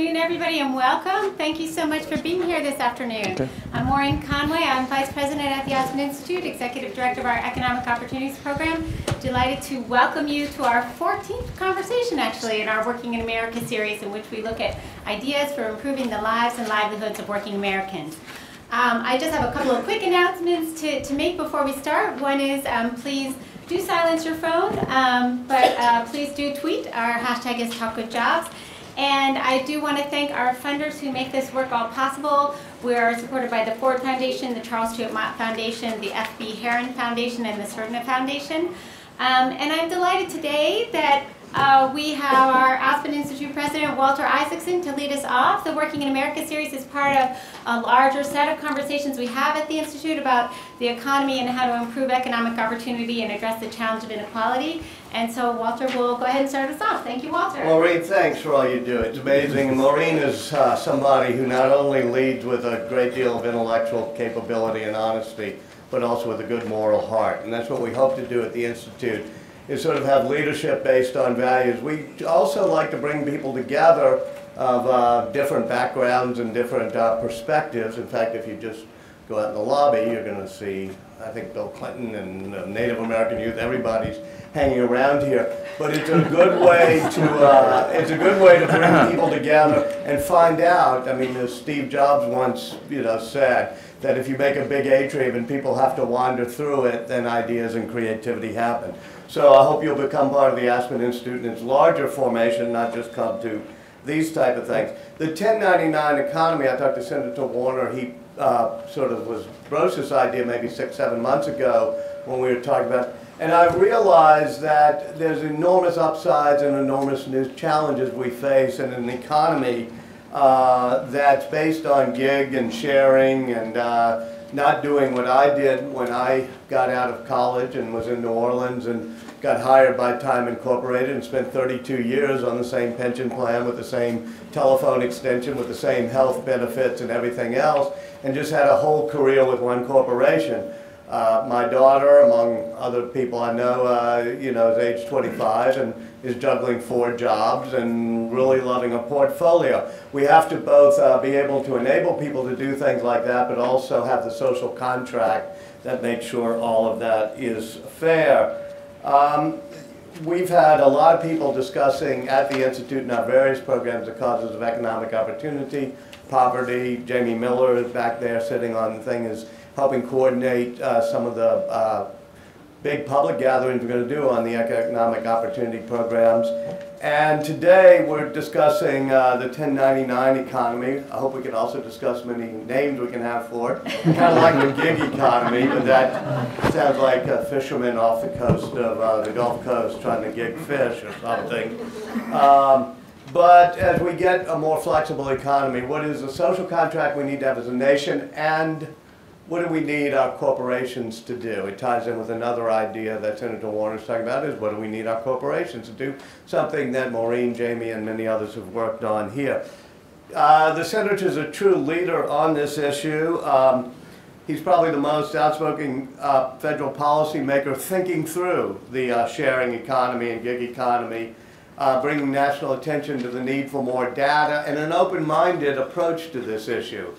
Good afternoon, everybody, and welcome. Thank you so much for being here this afternoon. Okay. I'm Maureen Conway. I'm Vice President at the Aspen Institute, Executive Director of our Economic Opportunities Program. Delighted to welcome you to our 14th conversation, actually, in our Working in America series, in which we look at ideas for improving the lives and livelihoods of working Americans. Um, I just have a couple of quick announcements to, to make before we start. One is um, please do silence your phone, um, but uh, please do tweet. Our hashtag is TalkWithJobs. And I do want to thank our funders who make this work all possible. We are supported by the Ford Foundation, the Charles Stewart Mott Foundation, the F.B. Heron Foundation, and the Surdna Foundation. Um, and I'm delighted today that uh, we have our Aspen Institute President, Walter Isaacson, to lead us off. The Working in America series is part of a larger set of conversations we have at the Institute about the economy and how to improve economic opportunity and address the challenge of inequality. And so Walter will go ahead and start us off. Thank you, Walter. Maureen, thanks for all you do. It's amazing. Maureen is uh, somebody who not only leads with a great deal of intellectual capability and honesty, but also with a good moral heart. And that's what we hope to do at the Institute, is sort of have leadership based on values. We also like to bring people together of uh, different backgrounds and different uh, perspectives. In fact, if you just go out in the lobby, you're going to see, I think, Bill Clinton and uh, Native American youth, everybody's hanging around here. But it's a good way to uh, it's a good way to bring people together and find out. I mean, as Steve Jobs once you know said that if you make a big atrium and people have to wander through it, then ideas and creativity happen. So I hope you'll become part of the Aspen Institute in its larger formation, not just come to these type of things. The 1099 economy, I talked to Senator Warner, he uh, sort of was this idea maybe six, seven months ago when we were talking about and I realized that there's enormous upsides and enormous new challenges we face in an economy uh, that's based on gig and sharing and uh, not doing what I did when I got out of college and was in New Orleans and got hired by Time Incorporated and spent 32 years on the same pension plan with the same telephone extension with the same health benefits and everything else and just had a whole career with one corporation. Uh, my daughter, among other people I know, uh, you know, is age 25 and is juggling four jobs and really loving a portfolio. We have to both uh, be able to enable people to do things like that, but also have the social contract that makes sure all of that is fair. Um, we've had a lot of people discussing at the Institute in our various programs the causes of economic opportunity, poverty. Jamie Miller is back there sitting on the thing is helping coordinate uh, some of the uh, big public gatherings we're going to do on the economic opportunity programs. And today we're discussing uh, the 1099 economy. I hope we can also discuss many names we can have for it. kind of like the gig economy, but that sounds like a fisherman off the coast of uh, the Gulf Coast trying to gig fish or something. Um, but as we get a more flexible economy, what is the social contract we need to have as a nation and what do we need our corporations to do? It ties in with another idea that Senator Warner is talking about is what do we need our corporations to do? Something that Maureen, Jamie, and many others have worked on here. Uh, the senator is a true leader on this issue. Um, he's probably the most outspoken uh, federal policymaker thinking through the uh, sharing economy and gig economy, uh, bringing national attention to the need for more data and an open-minded approach to this issue.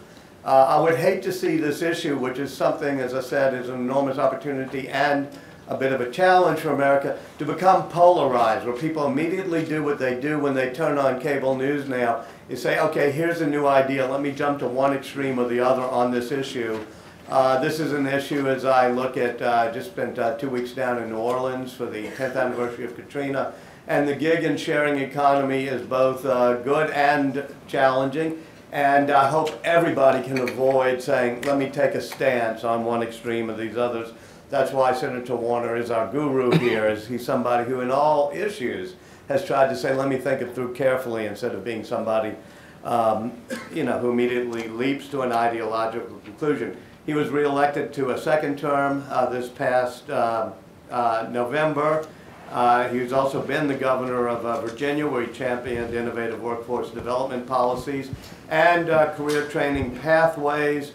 Uh, I would hate to see this issue, which is something, as I said, is an enormous opportunity and a bit of a challenge for America, to become polarized, where people immediately do what they do when they turn on cable news now. You say, okay, here's a new idea. Let me jump to one extreme or the other on this issue. Uh, this is an issue as I look at, uh, just spent uh, two weeks down in New Orleans for the 10th anniversary of Katrina. And the gig and sharing economy is both uh, good and challenging. And I hope everybody can avoid saying, let me take a stance on one extreme or these others. That's why Senator Warner is our guru here, is he's somebody who in all issues has tried to say, let me think it through carefully instead of being somebody um, you know, who immediately leaps to an ideological conclusion. He was reelected to a second term uh, this past uh, uh, November. Uh, he's also been the governor of uh, Virginia, where he championed innovative workforce development policies and uh, career training pathways.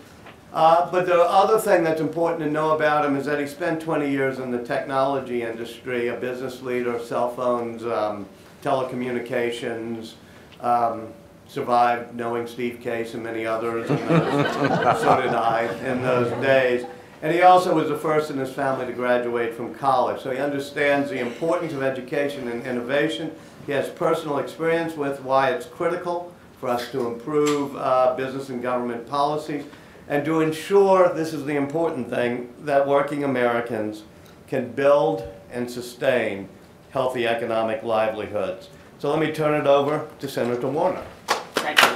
Uh, but the other thing that's important to know about him is that he spent 20 years in the technology industry, a business leader, cell phones, um, telecommunications, um, survived knowing Steve Case and many others, and so did I in those days. And he also was the first in his family to graduate from college, so he understands the importance of education and innovation. He has personal experience with why it's critical for us to improve uh, business and government policies and to ensure, this is the important thing, that working Americans can build and sustain healthy economic livelihoods. So let me turn it over to Senator Warner. Thank you.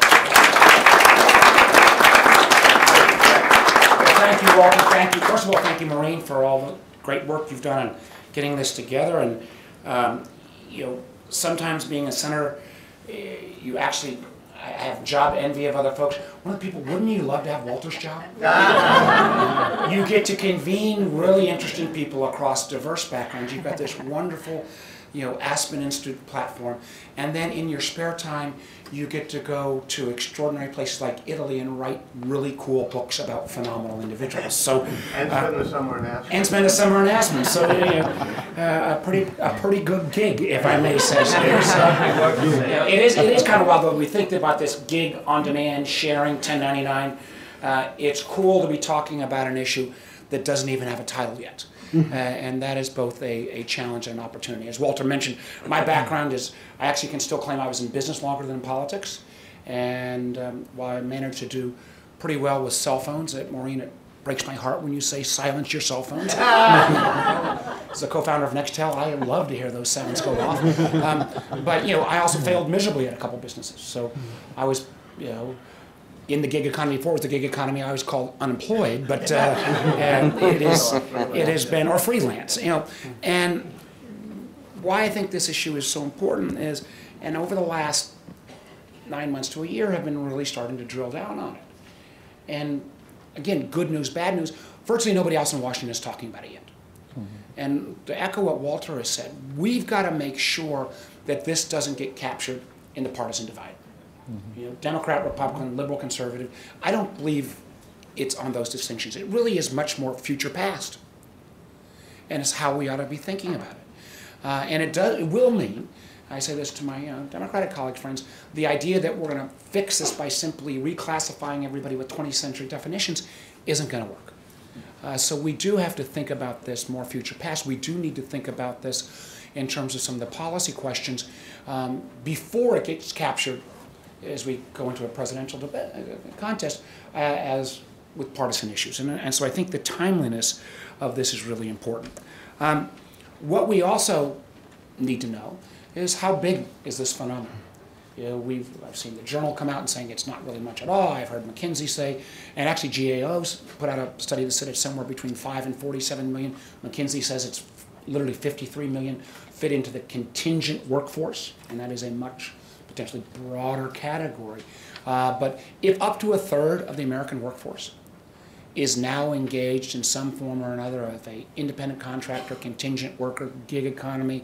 Thank you, Walter. Thank you. First of all, thank you, Maureen, for all the great work you've done in getting this together. And, um, you know, sometimes being a senator, eh, you actually I have job envy of other folks. One of the people, wouldn't you love to have Walter's job? you get to convene really interesting people across diverse backgrounds. You've got this wonderful, you know, Aspen Institute platform, and then in your spare time, you get to go to extraordinary places like Italy and write really cool books about phenomenal individuals. So, And spend the summer in Aspen. and spend a summer in Aspen. So, you know, uh, a pretty a pretty good gig, if I may say so. So, you know, it is it is kind of wild though. We think about this gig on demand sharing 1099. Uh, it's cool to be talking about an issue that doesn't even have a title yet. Uh, and that is both a, a challenge and an opportunity. As Walter mentioned, my background is I actually can still claim I was in business longer than in politics. And um, while I managed to do pretty well with cell phones, it, Maureen, it breaks my heart when you say silence your cell phones. As a co-founder of Nextel, I love to hear those sounds go off. Um, but you know, I also failed miserably at a couple businesses. So I was, you know, in the gig economy before it was the gig economy. I was called unemployed, but uh, and it is it has been or freelance. You know, and why I think this issue is so important is, and over the last nine months to a year, have been really starting to drill down on it. And again, good news, bad news. Virtually nobody else in Washington is talking about it yet. And to echo what Walter has said, we've got to make sure that this doesn't get captured in the partisan divide. You know, Democrat, Republican, liberal, conservative. I don't believe it's on those distinctions. It really is much more future past, and it's how we ought to be thinking about it. Uh, and it does. It will mean. I say this to my uh, Democratic colleague friends: the idea that we're going to fix this by simply reclassifying everybody with 20th century definitions isn't going to work. Uh, so we do have to think about this more future past. We do need to think about this in terms of some of the policy questions um, before it gets captured as we go into a presidential debate, uh, contest uh, as with partisan issues. And, and so I think the timeliness of this is really important. Um, what we also need to know is how big is this phenomenon? You know, we've, I've seen the journal come out and saying it's not really much at all. I've heard McKinsey say, and actually GAO's put out a study that said it's somewhere between 5 and 47 million. McKinsey says it's literally 53 million fit into the contingent workforce, and that is a much potentially broader category. Uh, but if up to a third of the American workforce is now engaged in some form or another of a independent contractor, contingent worker, gig economy,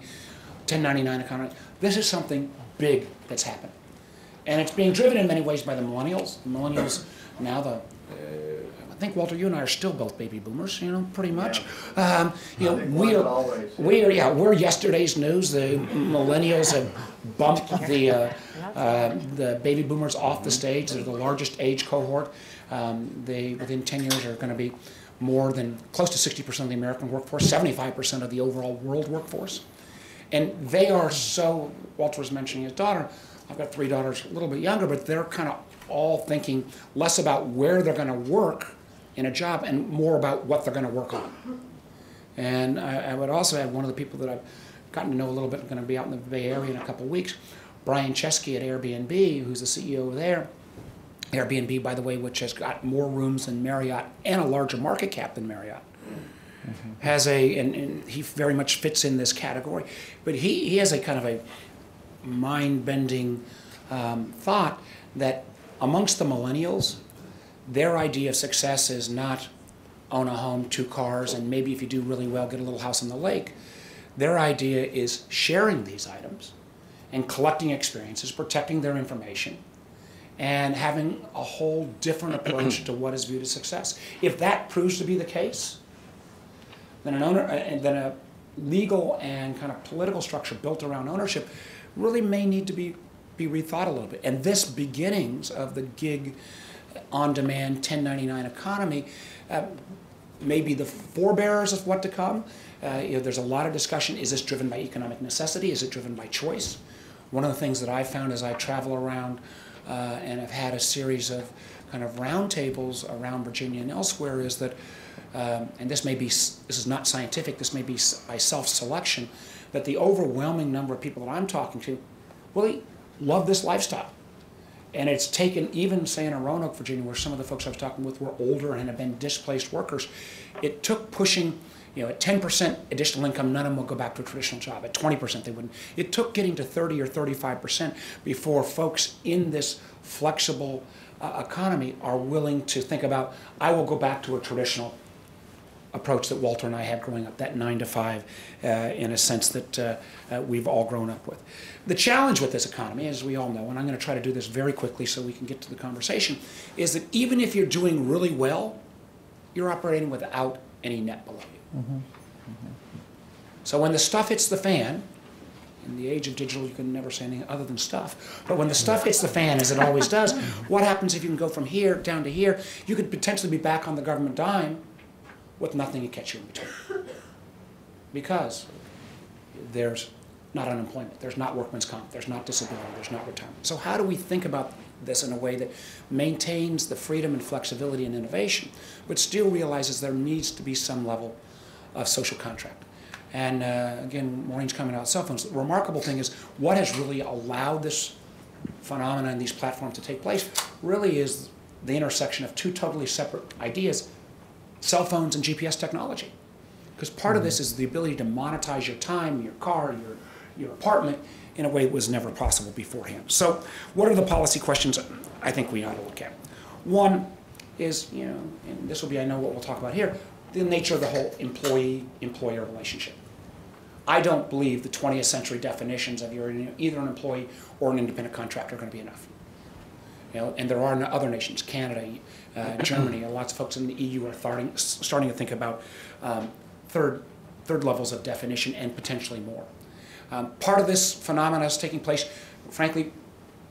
1099 economy, this is something big that's happening. And it's being driven in many ways by the millennials. The millennials now the think Walter, you and I are still both baby boomers, you know, pretty much. Um, you know, we are, always, yeah. we are, yeah, we're yesterday's news. The millennials have bumped the uh, uh, the baby boomers off the stage. They're the largest age cohort. Um, they within 10 years are going to be more than close to 60% of the American workforce, 75% of the overall world workforce. And they are so, Walter was mentioning his daughter. I've got three daughters a little bit younger, but they're kind of all thinking less about where they're going to work in a job and more about what they're going to work on. And I, I would also add one of the people that I've gotten to know a little bit, going to be out in the Bay Area in a couple of weeks, Brian Chesky at Airbnb, who's the CEO there. Airbnb, by the way, which has got more rooms than Marriott and a larger market cap than Marriott has a, and, and he very much fits in this category, but he, he has a kind of a mind bending um, thought that amongst the millennials, their idea of success is not own a home, two cars, and maybe if you do really well, get a little house on the lake. Their idea is sharing these items and collecting experiences, protecting their information, and having a whole different approach to what is viewed as success. If that proves to be the case, then an owner, uh, then a legal and kind of political structure built around ownership really may need to be be rethought a little bit. And this beginnings of the gig on-demand 1099 economy uh, may be the forebearers of what to come. Uh, you know, there's a lot of discussion. Is this driven by economic necessity? Is it driven by choice? One of the things that I found as I travel around uh, and have had a series of kind of roundtables around Virginia and elsewhere is that, um, and this may be, this is not scientific, this may be by self-selection, that the overwhelming number of people that I'm talking to really love this lifestyle. And it's taken, even say in Roanoke, Virginia, where some of the folks I was talking with were older and have been displaced workers, it took pushing, you know, at 10% additional income, none of them will go back to a traditional job. At 20%, they wouldn't. It took getting to 30 or 35% before folks in this flexible uh, economy are willing to think about, I will go back to a traditional approach that Walter and I had growing up, that nine to five, uh, in a sense that uh, uh, we've all grown up with. The challenge with this economy, as we all know, and I'm going to try to do this very quickly so we can get to the conversation, is that even if you're doing really well, you're operating without any net below you. Mm-hmm. Mm-hmm. So when the stuff hits the fan, in the age of digital, you can never say anything other than stuff. But when the stuff hits the fan, as it always does, what happens if you can go from here down to here? You could potentially be back on the government dime with nothing to catch you in between. Because there's not unemployment, there's not workman's comp, there's not disability, there's not retirement. So how do we think about this in a way that maintains the freedom and flexibility and innovation, but still realizes there needs to be some level of social contract? And uh, again, Maureen's coming out cell phones. The remarkable thing is what has really allowed this phenomenon and these platforms to take place really is the intersection of two totally separate ideas cell phones and GPS technology. Because part mm-hmm. of this is the ability to monetize your time, your car, your, your apartment in a way that was never possible beforehand. So, what are the policy questions I think we ought to look at? One is, you know, and this will be, I know what we'll talk about here, the nature of the whole employee employer relationship. I don't believe the 20th century definitions of you're either an employee or an independent contractor are going to be enough. You know, and there are other nations, Canada, uh, Germany, lots of folks in the EU are starting, starting to think about um, third, third levels of definition and potentially more. Um, part of this phenomenon is taking place, frankly,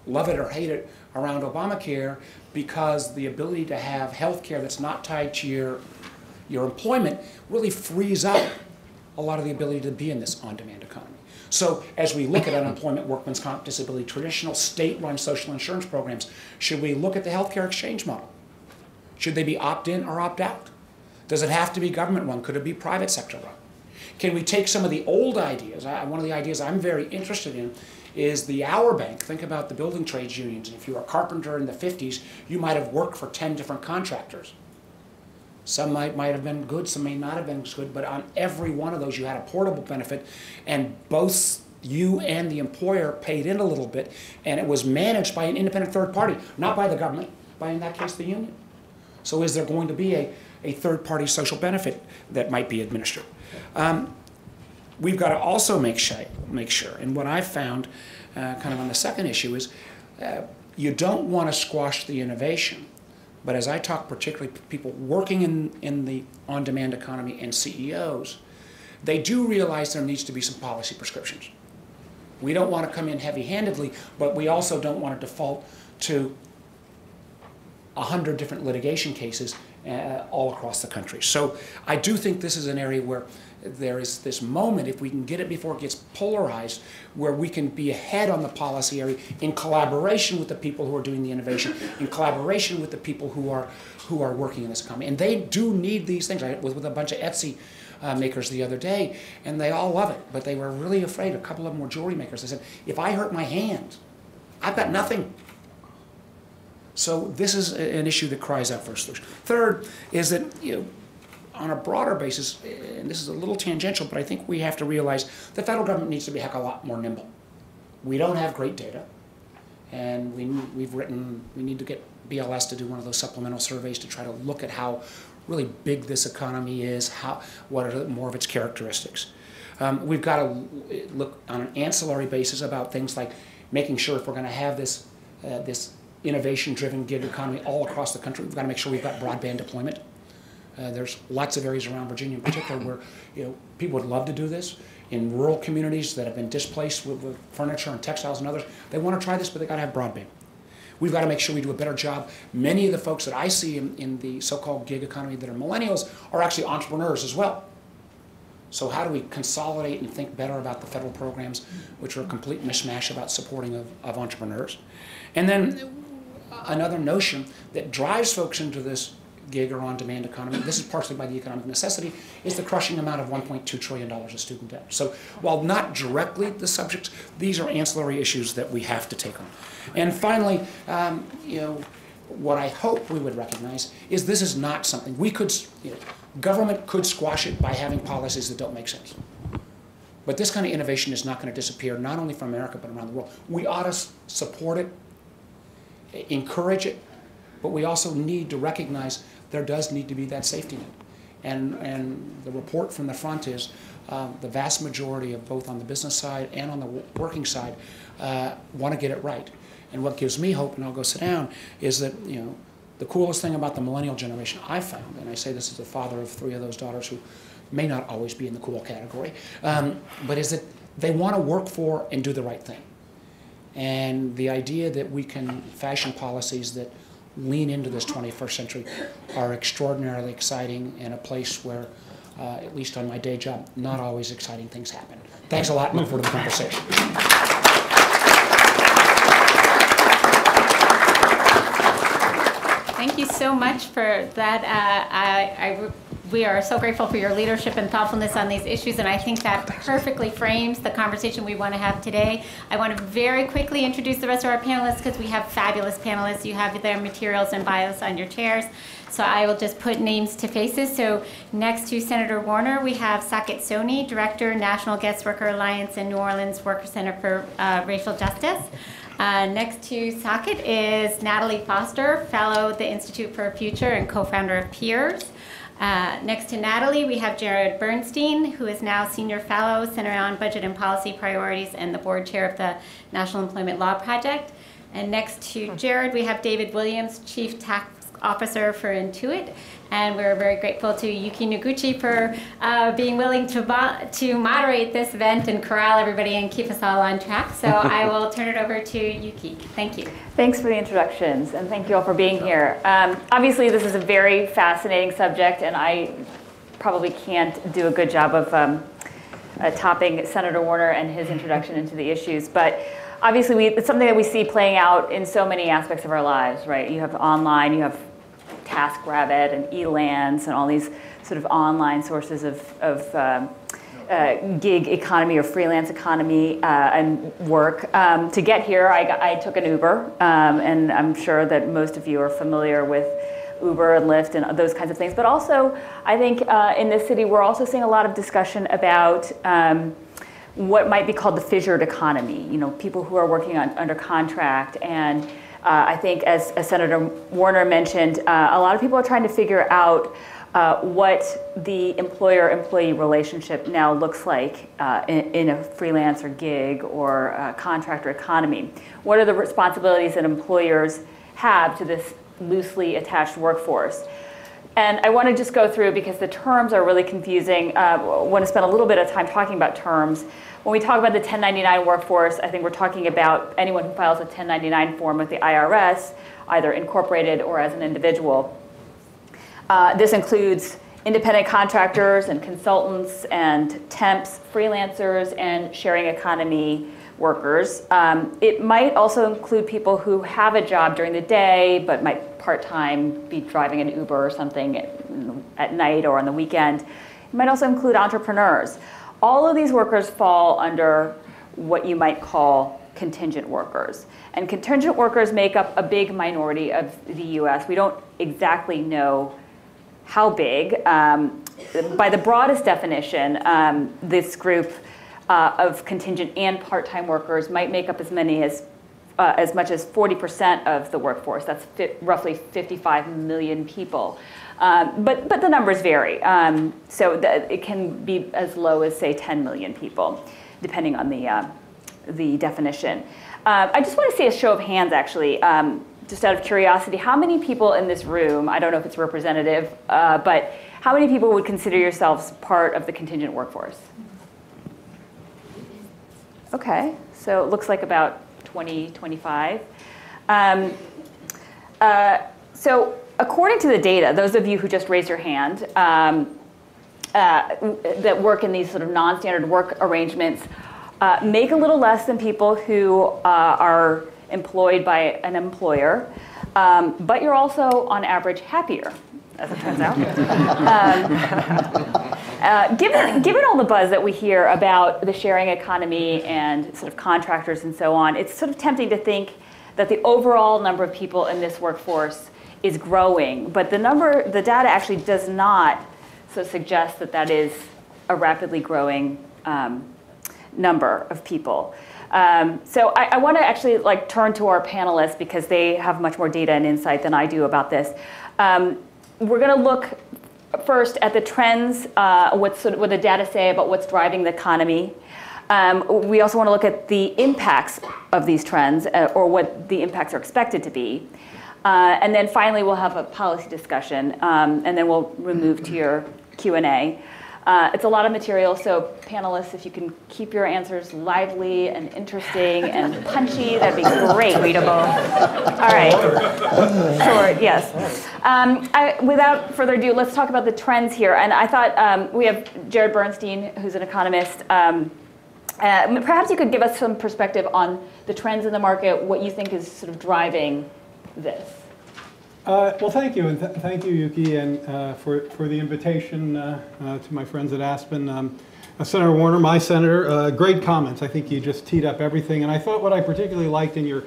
love it or hate it, around Obamacare because the ability to have health care that's not tied to your, your employment really frees up a lot of the ability to be in this on-demand economy. So as we look at unemployment, workman's comp, disability, traditional state-run social insurance programs, should we look at the healthcare exchange model? Should they be opt-in or opt-out? Does it have to be government run? Could it be private sector run? Can we take some of the old ideas? I, one of the ideas I'm very interested in is the hour bank. Think about the building trades unions. If you were a carpenter in the 50s, you might have worked for 10 different contractors. Some might, might have been good, some may not have been good, but on every one of those you had a portable benefit, and both you and the employer paid in a little bit, and it was managed by an independent third party, not by the government, by in that case the union. So is there going to be a, a third-party social benefit that might be administered? Um, we've got to also make sure, make sure, and what I've found uh, kind of on the second issue is uh, you don't want to squash the innovation, but as I talk particularly people working in, in the on-demand economy and CEOs, they do realize there needs to be some policy prescriptions. We don't want to come in heavy-handedly, but we also don't want to default to 100 different litigation cases uh, all across the country. So I do think this is an area where there is this moment, if we can get it before it gets polarized, where we can be ahead on the policy area in collaboration with the people who are doing the innovation, in collaboration with the people who are who are working in this economy. And they do need these things. I was with a bunch of Etsy uh, makers the other day, and they all love it, but they were really afraid. A couple of them were jewelry makers. They said, if I hurt my hand, I've got nothing. So this is an issue that cries out for a solution. Third is that you know, on a broader basis, and this is a little tangential, but I think we have to realize the federal government needs to be a heck of a lot more nimble. We don't have great data, and we, we've written, we need to get BLS to do one of those supplemental surveys to try to look at how really big this economy is, how, what are more of its characteristics. Um, we've got to look on an ancillary basis about things like making sure if we're going to have this, uh, this innovation-driven gig economy all across the country. We've got to make sure we've got broadband deployment. Uh, there's lots of areas around Virginia in particular where you know, people would love to do this. In rural communities that have been displaced with, with furniture and textiles and others, they want to try this, but they've got to have broadband. We've got to make sure we do a better job. Many of the folks that I see in, in the so-called gig economy that are millennials are actually entrepreneurs as well. So how do we consolidate and think better about the federal programs, which are a complete mishmash about supporting of, of entrepreneurs? And then another notion that drives folks into this gig or on-demand economy, this is partially by the economic necessity, is the crushing amount of $1.2 trillion of student debt. So while not directly the subjects, these are ancillary issues that we have to take on. And finally, um, you know, what I hope we would recognize is this is not something we could, you know, government could squash it by having policies that don't make sense. But this kind of innovation is not going to disappear, not only from America, but around the world. We ought to support it, encourage it, but we also need to recognize there does need to be that safety net. And, and the report from the front is um, the vast majority of both on the business side and on the working side uh, want to get it right. And what gives me hope, and I'll go sit down, is that you know the coolest thing about the millennial generation I found, and I say this as the father of three of those daughters who may not always be in the cool category, um, but is that they want to work for and do the right thing. And the idea that we can fashion policies that lean into this 21st century are extraordinarily exciting in a place where, uh, at least on my day job, not always exciting things happen. Thanks a lot and look forward to the conversation. Thank you so much for that. Uh, I, I we are so grateful for your leadership and thoughtfulness on these issues, and I think that perfectly frames the conversation we want to have today. I want to very quickly introduce the rest of our panelists because we have fabulous panelists. You have their materials and bios on your chairs. So I will just put names to faces. So next to Senator Warner, we have Saket Soni, Director, National Guest Worker Alliance and New Orleans Worker Center for uh, Racial Justice. Uh, next to Saket is Natalie Foster, Fellow at the Institute for Future and co-founder of Peers. Uh, next to Natalie, we have Jared Bernstein, who is now Senior Fellow, Center on Budget and Policy Priorities, and the Board Chair of the National Employment Law Project. And next to Jared, we have David Williams, Chief Tax Officer for Intuit, and we're very grateful to Yuki Noguchi for uh, being willing to, to moderate this event and corral everybody and keep us all on track. So I will turn it over to Yuki. Thank you. Thanks for the introductions, and thank you all for being here. Um, obviously, this is a very fascinating subject, and I probably can't do a good job of um, uh, topping Senator Warner and his introduction into the issues, but obviously we, it's something that we see playing out in so many aspects of our lives, right? You have online, you have TaskRabbit and Elance and all these sort of online sources of, of um, uh, gig economy or freelance economy uh, and work. Um, to get here, I, I took an Uber, um, and I'm sure that most of you are familiar with Uber and Lyft and those kinds of things. But also, I think uh, in this city, we're also seeing a lot of discussion about um, what might be called the fissured economy. You know, people who are working on, under contract and uh, I think, as, as, Senator Warner mentioned, uh, a lot of people are trying to figure out uh, what the employer-employee relationship now looks like uh, in, in, a freelance or gig or contractor economy. What are the responsibilities that employers have to this loosely attached workforce? And I want to just go through because the terms are really confusing. Uh, I want to spend a little bit of time talking about terms. When we talk about the 1099 workforce, I think we're talking about anyone who files a 1099 form with the IRS, either incorporated or as an individual. Uh, this includes independent contractors and consultants and temps, freelancers, and sharing economy workers. Um, it might also include people who have a job during the day but might part-time be driving an Uber or something at, night or on the weekend. It might also include entrepreneurs. All of these workers fall under what you might call contingent workers. And contingent workers make up a big minority of the US. We don't exactly know how big. Um, by the broadest definition, um, this group uh, of contingent and part-time workers might make up as many as uh, as much as 40% of the workforce. That's fi roughly 55 million people. Um, but, but the numbers vary. Um, so it can be as low as, say, 10 million people, depending on the, uh, the definition. Uh, I just want to see a show of hands, actually. Um, just out of curiosity, how many people in this room, I don't know if it's representative, uh, but how many people would consider yourselves part of the contingent workforce? Okay, so it looks like about 20, 25. Um, uh, so according to the data, those of you who just raised your hand, um, uh, that work in these sort of non-standard work arrangements uh, make a little less than people who uh, are employed by an employer, um, but you're also on average happier, as it turns out. um, uh, given, given all the buzz that we hear about the sharing economy and sort of contractors and so on, it's sort of tempting to think that the overall number of people in this workforce is growing, but the number, the data actually does not so suggest that that is a rapidly growing um, number of people. Um, so I, I want to actually like turn to our panelists because they have much more data and insight than I do about this. Um, we're going to look first at the trends, uh, of, what the data say about what's driving the economy. Um, we also want to look at the impacts of these trends uh, or what the impacts are expected to be. Uh, and then finally, we'll have a policy discussion, um, and then we'll move to your Q&A. Uh, it's a lot of material, so panelists, if you can keep your answers lively and interesting and punchy, that'd be great. Readable. All right. Short, yes. Um, I, without further ado, let's talk about the trends here. And I thought um, we have Jared Bernstein, who's an economist. Um, uh, perhaps you could give us some perspective on the trends in the market, what you think is sort of driving this. Uh, well, thank you, and th thank you, Yuki, and uh, for for the invitation uh, uh to my friends at Aspen. Um, uh, senator Warner, my senator, uh, great comments. I think you just teed up everything, and I thought what I particularly liked in your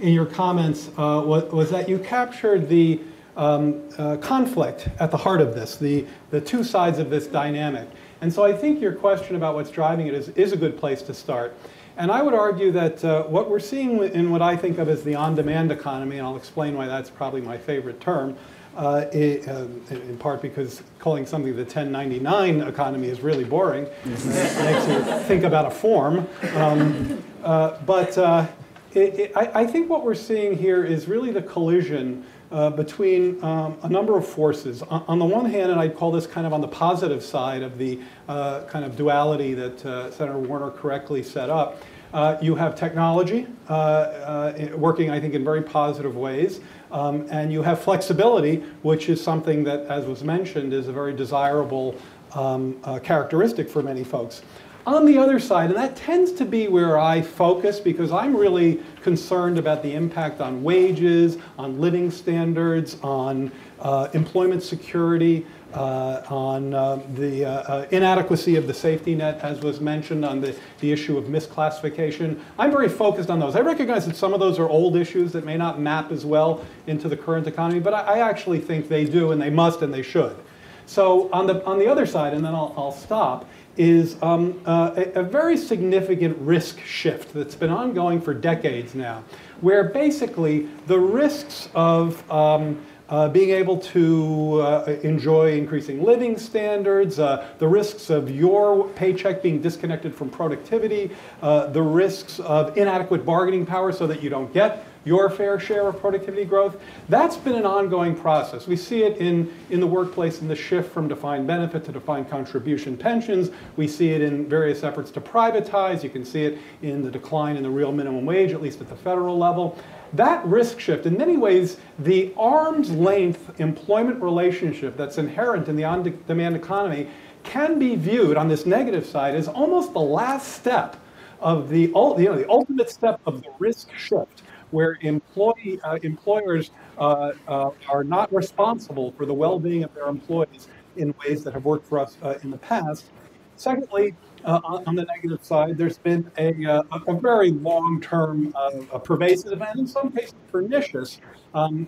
in your comments was, was, that you captured the um, conflict at the heart of this, the the two sides of this dynamic. And so I think your question about what's driving it is is a good place to start. And I would argue that uh, what we're seeing in what I think of as the on-demand economy, and I'll explain why that's probably my favorite term, uh, it, uh, in part because calling something the 1099 economy is really boring. it makes you think about a form. Um, uh, but uh, it, it, I, I, think what we're seeing here is really the collision uh, between um, a number of forces. On, on, the one hand, and I'd call this kind of on the positive side of the uh, kind of duality that uh, Senator Warner correctly set up, uh, you have technology uh, uh, working, I think, in very positive ways. Um, and you have flexibility, which is something that, as was mentioned, is a very desirable um, characteristic for many folks. On the other side, and that tends to be where I focus because I'm really concerned about the impact on wages, on living standards, on uh, employment security, uh, on uh, the uh, uh, inadequacy of the safety net, as was mentioned, on the, the issue of misclassification. I'm very focused on those. I recognize that some of those are old issues that may not map as well into the current economy, but I, I actually think they do and they must and they should. So on the, on the other side, and then I'll, I'll stop, is um, uh, a, very significant risk shift that's been ongoing for decades now, where basically the risks of um, uh, being able to uh, enjoy increasing living standards, uh, the risks of your paycheck being disconnected from productivity, uh, the risks of inadequate bargaining power so that you don't get your fair share of productivity growth. That's been an ongoing process. We see it in, in the workplace in the shift from defined benefit to defined contribution pensions. We see it in various efforts to privatize. You can see it in the decline in the real minimum wage, at least at the federal level. That risk shift, in many ways, the arm's length employment relationship that's inherent in the on demand economy can be viewed on this negative side as almost the last step of the, you know, the ultimate step of the risk shift where employee, uh, employers uh, uh, are not responsible for the well-being of their employees in ways that have worked for us uh, in the past. Secondly, uh, on the negative side, there's been a, a very long-term, uh, pervasive, and in some cases pernicious, um,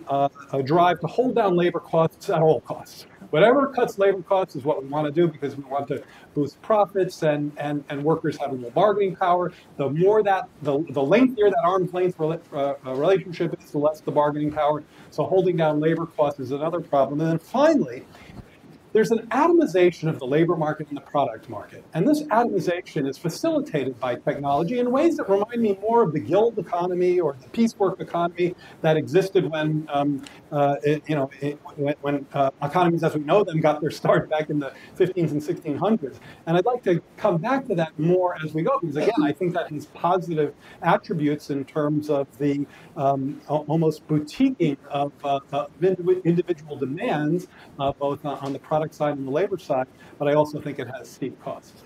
drive to hold down labor costs at all costs. Whatever cuts labor costs is what we want to do because we want to boost profits and, and, and workers having more bargaining power. The more that, the, the lengthier that arm's length uh, uh, relationship is, the less the bargaining power. So holding down labor costs is another problem. And then finally, there's an atomization of the labor market and the product market. And this atomization is facilitated by technology in ways that remind me more of the guild economy or the piecework economy that existed when, um, uh, it, you know, it, when, when uh, economies as we know them got their start back in the 15s and 1600s. And I'd like to come back to that more as we go, because again, I think that has positive attributes in terms of the um, almost boutiquing of, uh, of individual demands, uh, both on the product side and the labor side, but I also think it has steep costs.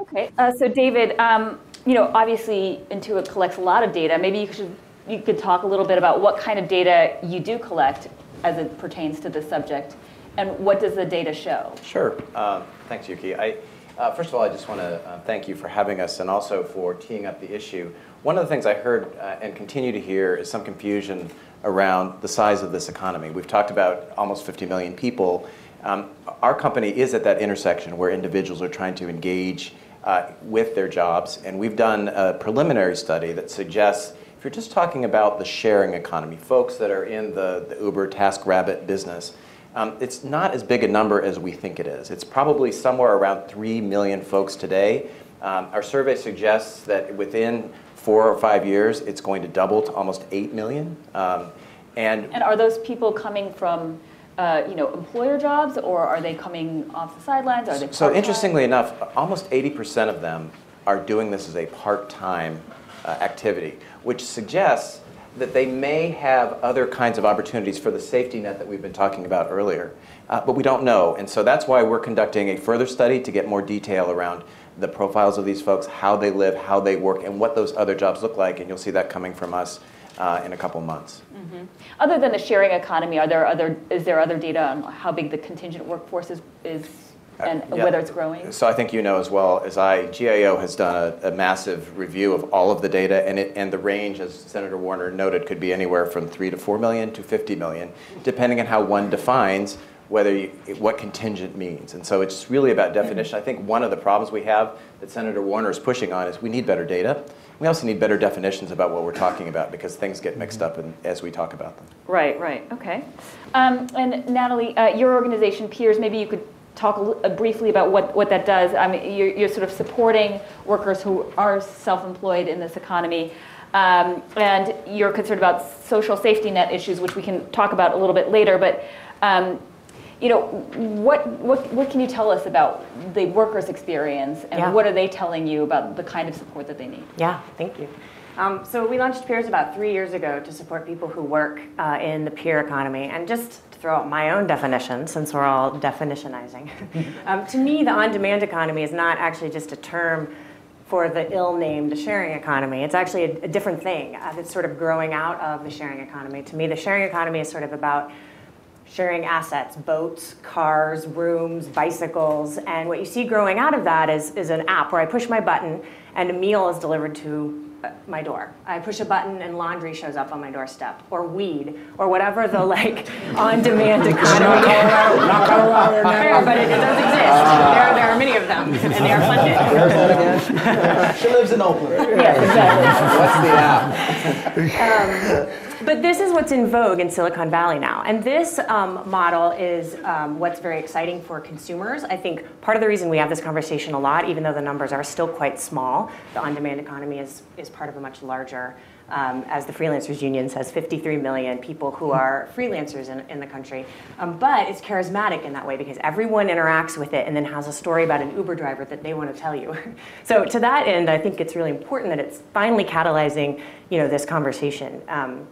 Okay, uh, so David, um, you know, obviously Intuit collects a lot of data. Maybe you should you could talk a little bit about what kind of data you do collect as it pertains to this subject, and what does the data show? Sure. Uh, thanks, Yuki. I, uh, first of all, I just want to uh, thank you for having us and also for teeing up the issue. One of the things I heard uh, and continue to hear is some confusion around the size of this economy. We've talked about almost 50 million people. Um, our company is at that intersection where individuals are trying to engage uh, with their jobs, and we've done a preliminary study that suggests if you're just talking about the sharing economy, folks that are in the, the Uber TaskRabbit business, um, it's not as big a number as we think it is. It's probably somewhere around 3 million folks today. Um, our survey suggests that within four or five years, it's going to double to almost 8 million. Um, and, and are those people coming from uh, you know, employer jobs, or are they coming off the sidelines? Are they so interestingly enough, almost 80% of them are doing this as a part-time uh, activity, which suggests that they may have other kinds of opportunities for the safety net that we've been talking about earlier. Uh, but we don't know. And so that's why we're conducting a further study to get more detail around the profiles of these folks, how they live, how they work, and what those other jobs look like. And you'll see that coming from us uh, in a couple months. Mm-hmm. Other than the sharing economy, are there other, is there other data on how big the contingent workforce is, is and uh, yeah. whether it's growing? So I think you know as well as I, GAO has done a, a, massive review of all of the data, and, it, and the range, as Senator Warner noted, could be anywhere from 3 to 4 million to 50 million, depending on how one defines whether you, what contingent means. And so it's really about definition. I think one of the problems we have that Senator Warner is pushing on is we need better data. We also need better definitions about what we're talking about because things get mixed up in, as we talk about them. Right, right, okay. Um, and Natalie, uh, your organization, Peers, maybe you could talk uh, briefly about what, what that does. I mean, you're, you're sort of supporting workers who are self-employed in this economy. Um, and you're concerned about social safety net issues, which we can talk about a little bit later. But um, you know, what, what, what can you tell us about the workers' experience and yeah. what are they telling you about the kind of support that they need? Yeah, thank you. Um, so we launched Peers about three years ago to support people who work uh, in the peer economy. And just to throw out my own definition, since we're all definitionizing, um, to me, the on-demand economy is not actually just a term for the ill-named sharing economy. It's actually a, a different thing uh, that's sort of growing out of the sharing economy. To me, the sharing economy is sort of about sharing assets, boats, cars, rooms, bicycles. And what you see growing out of that is, is an app where I push my button and a meal is delivered to uh, my door. I push a button and laundry shows up on my doorstep, or weed, or whatever the like on-demand economy. Colorado, not Colorado Fair, but it, it does exist. Uh, there, there are many of them, and they are funded. she lives in Oakland. Yes, exactly. What's the app? Um, but this is what's in vogue in Silicon Valley now. And this um, model is um, what's very exciting for consumers. I think part of the reason we have this conversation a lot, even though the numbers are still quite small, the on-demand economy is, is part of a much larger, um, as the Freelancers Union says, 53 million people who are freelancers in, in the country. Um, but it's charismatic in that way because everyone interacts with it and then has a story about an Uber driver that they want to tell you. so to that end, I think it's really important that it's finally catalyzing you know, this conversation. Um,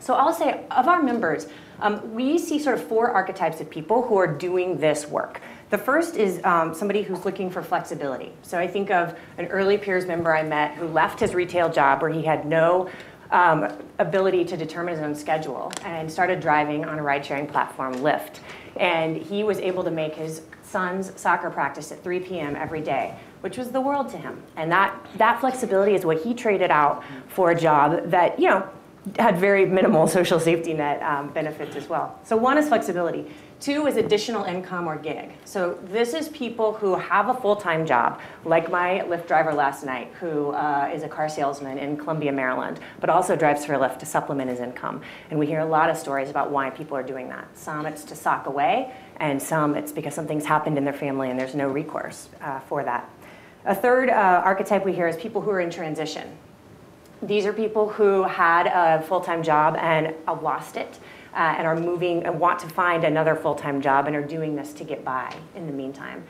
so I'll say, of our members, um, we see sort of four archetypes of people who are doing this work. The first is um, somebody who's looking for flexibility. So I think of an early peers member I met who left his retail job where he had no um, ability to determine his own schedule and started driving on a ride sharing platform, Lyft. And he was able to make his son's soccer practice at 3 p.m. every day, which was the world to him. And that, that flexibility is what he traded out for a job that, you know, had very minimal social safety net um, benefits as well. So one is flexibility. Two is additional income or gig. So this is people who have a full-time job, like my Lyft driver last night, who uh, is a car salesman in Columbia, Maryland, but also drives for Lyft to supplement his income. And we hear a lot of stories about why people are doing that. Some it's to sock away, and some it's because something's happened in their family and there's no recourse uh, for that. A third uh, archetype we hear is people who are in transition. These are people who had a full-time job and uh, lost it uh, and are moving and want to find another full-time job and are doing this to get by in the meantime.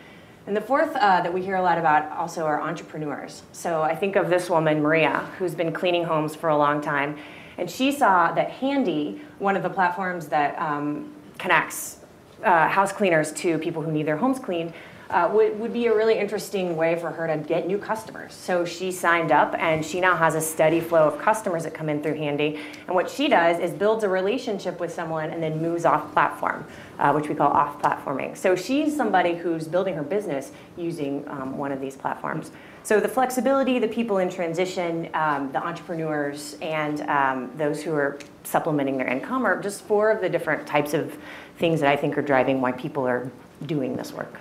And the fourth uh, that we hear a lot about also are entrepreneurs. So I think of this woman, Maria, who's been cleaning homes for a long time. And she saw that Handy, one of the platforms that um, connects uh, house cleaners to people who need their homes cleaned, uh, would, would be a really interesting way for her to get new customers. So she signed up and she now has a steady flow of customers that come in through Handy. And what she does is builds a relationship with someone and then moves off platform, uh, which we call off platforming. So she's somebody who's building her business using um, one of these platforms. So the flexibility, the people in transition, um, the entrepreneurs, and um, those who are supplementing their income are just four of the different types of things that I think are driving why people are doing this work.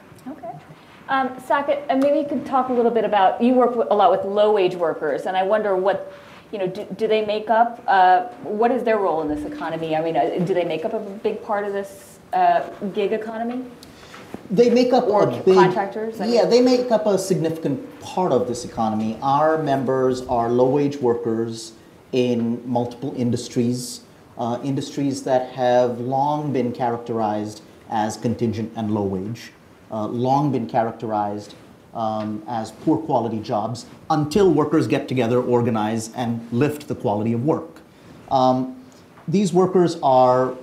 Um, Saket, and maybe you could talk a little bit about, you work a lot with low-wage workers, and I wonder what, you know, do, do they make up, uh, what is their role in this economy? I mean, uh, do they make up a big part of this uh, gig economy? They make up Or a big, contractors, I Yeah, mean. they make up a significant part of this economy. Our members are low-wage workers in multiple industries, uh, industries that have long been characterized as contingent and low-wage, uh, long been characterized um, as poor quality jobs until workers get together, organize, and lift the quality of work. Um, these workers are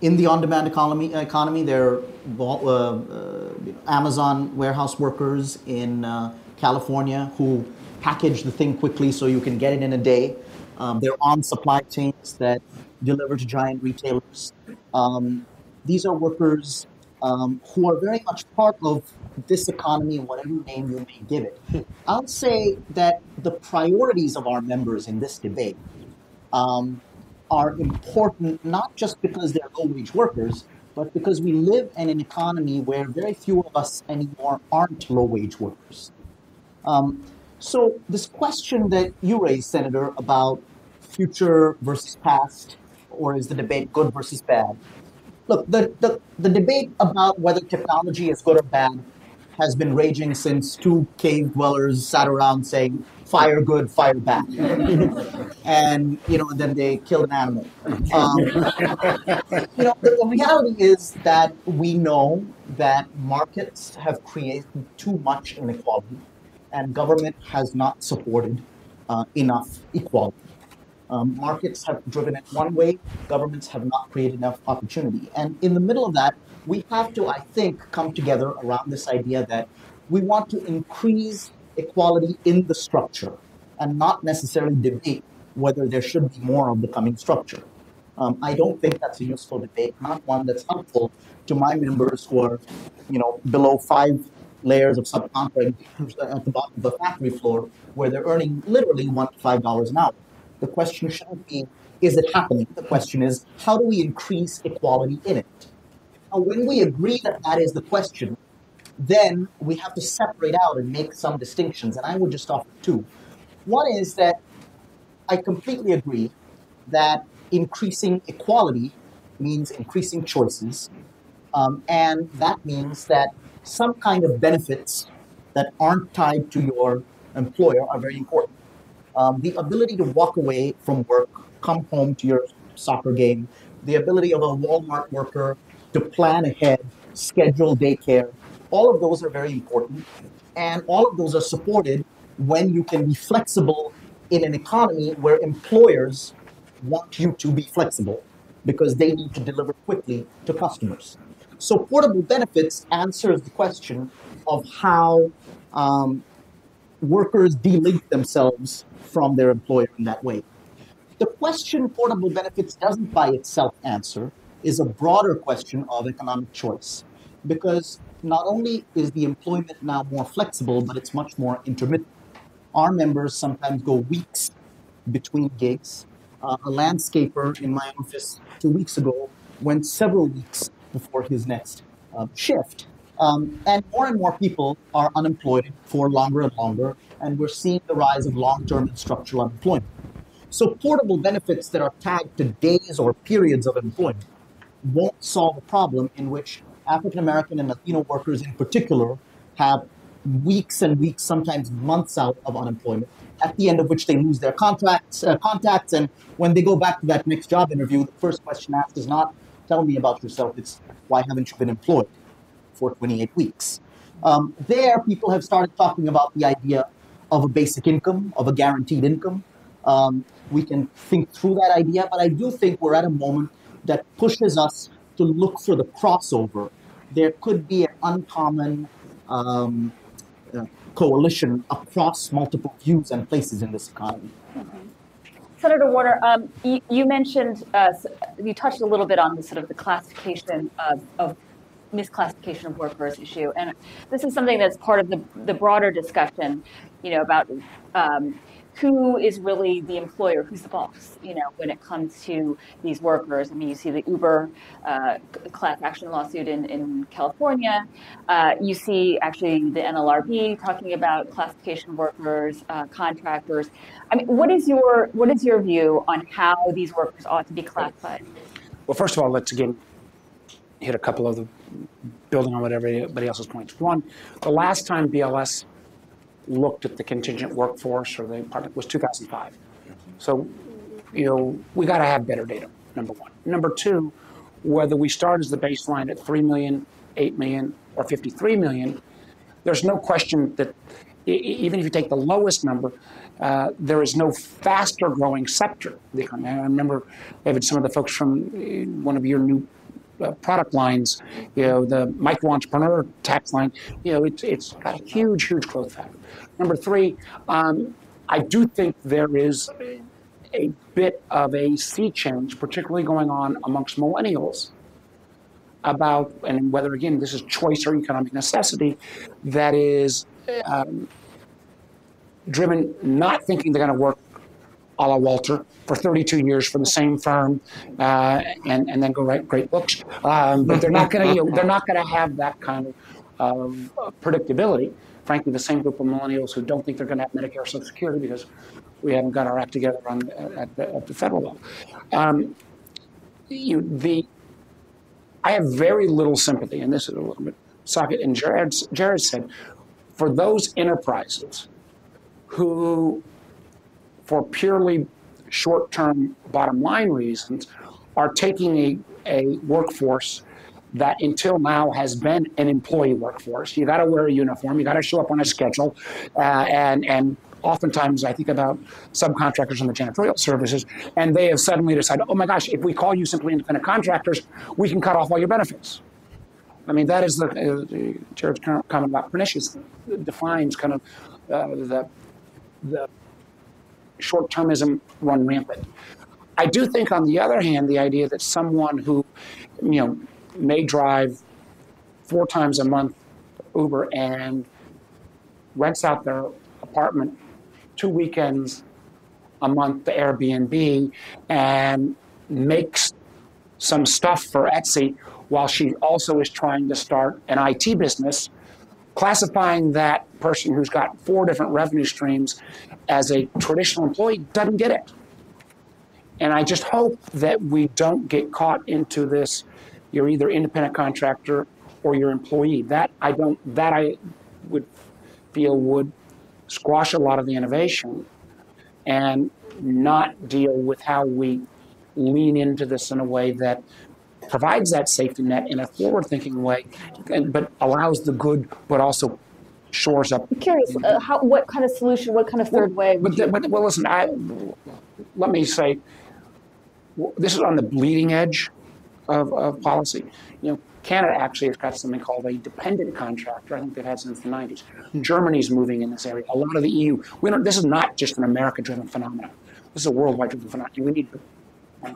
in the on-demand economy. Economy, they're uh, uh, Amazon warehouse workers in uh, California who package the thing quickly so you can get it in a day. Um, they're on supply chains that deliver to giant retailers. Um, these are workers um, who are very much part of this economy, whatever name you may give it. I'll say that the priorities of our members in this debate um, are important not just because they're low wage workers, but because we live in an economy where very few of us anymore aren't low wage workers. Um, so, this question that you raised, Senator, about future versus past, or is the debate good versus bad? Look, the, the, the debate about whether technology is good or bad has been raging since two cave dwellers sat around saying, fire good, fire bad. and, you know, then they killed an animal. Um, you know, the, the reality is that we know that markets have created too much inequality and government has not supported uh, enough equality. Um, markets have driven it one way, governments have not created enough opportunity. And in the middle of that, we have to, I think, come together around this idea that we want to increase equality in the structure and not necessarily debate whether there should be more of the coming structure. Um, I don't think that's a useful debate, not one that's helpful to my members who are, you know, below five layers of subcontracting at the bottom of the factory floor where they're earning literally one to five dollars an hour. The question shouldn't be, is it happening? The question is, how do we increase equality in it? Now, when we agree that that is the question, then we have to separate out and make some distinctions. And I would just offer two. One is that I completely agree that increasing equality means increasing choices. Um, and that means that some kind of benefits that aren't tied to your employer are very important. Um, the ability to walk away from work, come home to your soccer game, the ability of a Walmart worker to plan ahead, schedule daycare, all of those are very important. And all of those are supported when you can be flexible in an economy where employers want you to be flexible because they need to deliver quickly to customers. So portable benefits answers the question of how um, workers delink themselves from their employer in that way. The question portable benefits doesn't by itself answer is a broader question of economic choice because not only is the employment now more flexible, but it's much more intermittent. Our members sometimes go weeks between gigs. Uh, a landscaper in my office two weeks ago went several weeks before his next uh, shift. Um, and more and more people are unemployed for longer and longer, and we're seeing the rise of long term and structural unemployment. So, portable benefits that are tagged to days or periods of employment won't solve a problem in which African American and Latino workers in particular have weeks and weeks, sometimes months out of unemployment, at the end of which they lose their contracts, uh, contacts, and when they go back to that next job interview, the first question asked is not, tell me about yourself, it's, why haven't you been employed for 28 weeks? Um, there, people have started talking about the idea of a basic income, of a guaranteed income. Um, we can think through that idea, but I do think we're at a moment that pushes us to look for the crossover. There could be an uncommon um, uh, coalition across multiple views and places in this economy. Senator Warner, um, you, you, mentioned, uh, you touched a little bit on the sort of the classification of, of misclassification of workers issue, and this is something that's part of the, the broader discussion, you know, about um, who is really the employer, who's the boss, you know, when it comes to these workers. I mean, you see the Uber uh, class action lawsuit in, in California. Uh, you see actually the NLRB talking about classification workers, uh, contractors. I mean, what is your what is your view on how these workers ought to be classified? Well, first of all, let's again hit a couple of the building on what everybody else's points. One, the last time BLS looked at the contingent workforce or the part was 2005. So, you know, we got to have better data, number one. Number two, whether we start as the baseline at 3 million, 8 million, or 53 million, there's no question that even if you take the lowest number, uh, there is no faster growing sector. I remember, David, some of the folks from uh, one of your new uh, product lines, you know, the micro entrepreneur tax line, you know, it's, it's got a huge, huge growth factor. Number three, um, I do think there is a bit of a sea change, particularly going on amongst millennials about, and whether again this is choice or economic necessity, that is um, driven not thinking they're going to work a la Walter for 32 years for the same firm, uh, and and then go write great books. Um, but they're not going to you know, they're not going to have that kind of predictability. Frankly, the same group of millennials who don't think they're going to have Medicare or Social Security because we haven't got our act together on at the, at the federal level. Um, you, the I have very little sympathy, and this is a little bit Saket. And Jared, Jared said, for those enterprises who for purely short-term bottom line reasons are taking a, a workforce that until now has been an employee workforce. You got to wear a uniform, you got to show up on a schedule, uh, and and oftentimes I think about subcontractors in the janitorial services, and they have suddenly decided, oh my gosh, if we call you simply independent contractors, we can cut off all your benefits. I mean, that is the, uh, the comment about pernicious defines kind of uh, the the short termism run rampant. I do think, on the other hand, the idea that someone who, you know, may drive four times a month Uber and rents out their apartment two weekends a month to Airbnb and makes some stuff for Etsy while she also is trying to start an IT business, classifying that person who's got four different revenue streams as a traditional employee doesn't get it. And I just hope that we don't get caught into this you're either independent contractor or your employee. That I don't that I would feel would squash a lot of the innovation and not deal with how we lean into this in a way that provides that safety net in a forward thinking way, and, but allows the good, but also shores up. I'm curious, uh, how, what kind of solution, what kind of third well, way? But, the, but, well, listen, I, let me say, this is on the bleeding edge of, of policy. You know, Canada actually has got something called a dependent contractor. I think they've had since the 90s. Germany's moving in this area. A lot of the EU. We don't, this is not just an America-driven phenomenon. This is a worldwide driven phenomenon. We need,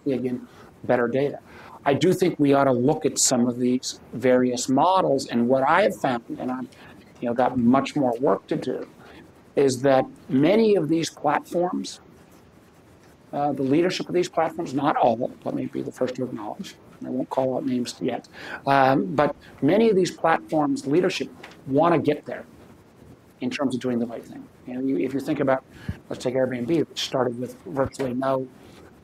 again, better data. I do think we ought to look at some of these various models. And what I have found, and I've you know, got much more work to do, is that many of these platforms uh, the leadership of these platforms, not all, let me be the first to acknowledge, I won't call out names yet, um, but many of these platforms' leadership want to get there in terms of doing the right thing. You know, you, if you think about, let's take Airbnb, which started with virtually no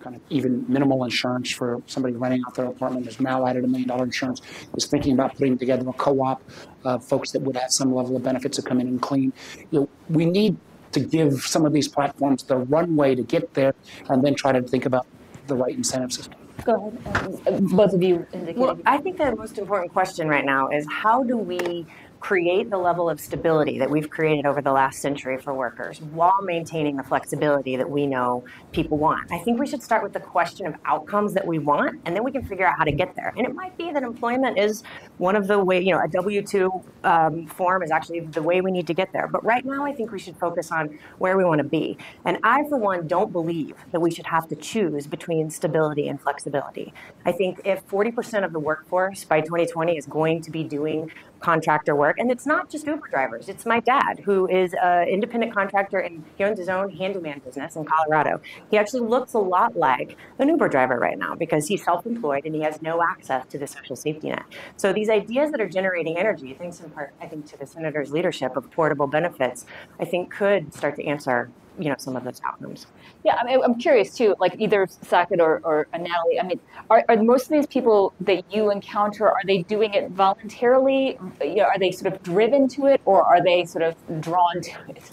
kind of even minimal insurance for somebody renting out their apartment, has now added a million dollar insurance, is thinking about putting together a co-op of folks that would have some level of benefits to come in and clean. You know, we need to give some of these platforms the runway to get there and then try to think about the right incentive system. Go ahead. Uh, Both of you indicated. Well, I think the most important question right now is how do we create the level of stability that we've created over the last century for workers while maintaining the flexibility that we know people want. I think we should start with the question of outcomes that we want, and then we can figure out how to get there. And it might be that employment is one of the way, you know, a W 2 um, form is actually the way we need to get there. But right now, I think we should focus on where we want to be. And I, for one, don't believe that we should have to choose between stability and flexibility. I think if 40% of the workforce by 2020 is going to be doing contractor work. And it's not just Uber drivers. It's my dad, who is an independent contractor and he owns his own handyman business in Colorado. He actually looks a lot like an Uber driver right now because he's self-employed and he has no access to the social safety net. So these ideas that are generating energy, thanks in part, I think, to the senator's leadership of portable benefits, I think could start to answer you know some of those outcomes. Yeah, I mean, I'm curious too. Like either Saket or, or Natalie. I mean, are, are most of these people that you encounter are they doing it voluntarily? You know, are they sort of driven to it, or are they sort of drawn to it?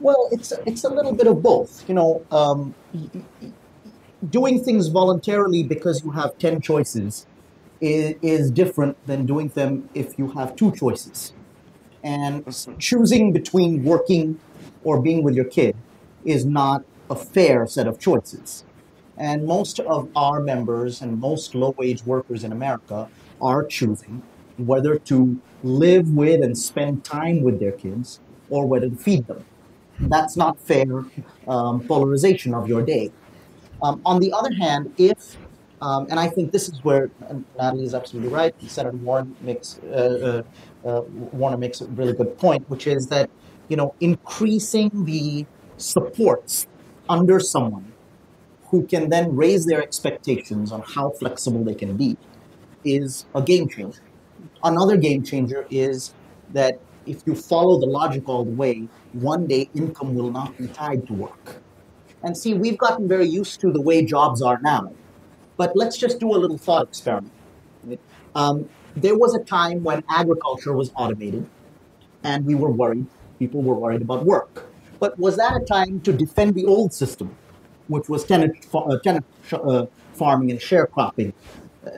Well, it's it's a little bit of both. You know, um, doing things voluntarily because you have ten choices is, is different than doing them if you have two choices. And choosing between working or being with your kid is not a fair set of choices. And most of our members and most low wage workers in America are choosing whether to live with and spend time with their kids or whether to feed them. That's not fair um, polarization of your day. Um, on the other hand, if um, and I think this is where Natalie is absolutely right. Senator Warren makes uh, uh, uh, Warner makes a really good point, which is that you know, increasing the supports under someone who can then raise their expectations on how flexible they can be is a game changer. Another game changer is that if you follow the logic all the way, one day income will not be tied to work. And see, we've gotten very used to the way jobs are now. But let's just do a little thought experiment. Um, there was a time when agriculture was automated, and we were worried people were worried about work. But was that a time to defend the old system, which was tenant, uh, tenant uh, farming and sharecropping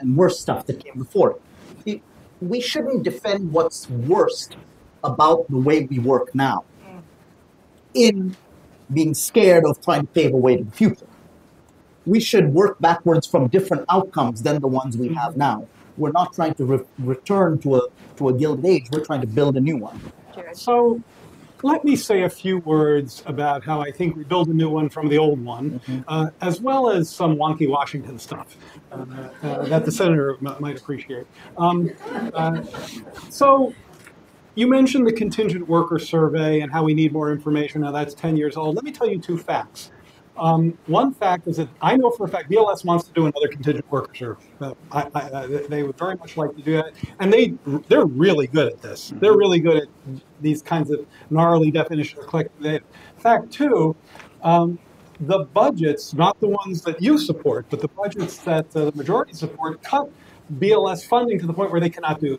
and worse stuff that came before it? We shouldn't defend what's worst about the way we work now in being scared of trying to pave a way to the future. We should work backwards from different outcomes than the ones we have now. We're not trying to re- return to a, to a gilded age, we're trying to build a new one. So let me say a few words about how I think we build a new one from the old one, mm-hmm. uh, as well as some wonky Washington stuff uh, uh, that the senator m- might appreciate. Um, uh, so, you mentioned the contingent worker survey and how we need more information. Now, that's 10 years old. Let me tell you two facts. Um, one fact is that I know for a fact BLS wants to do another contingent worker survey. Uh, I, I, they would very much like to do that, and they they're really good at this. They're really good at these kinds of gnarly definitions of collective data. Fact two, um, the budgets, not the ones that you support, but the budgets that uh, the majority support, cut BLS funding to the point where they cannot do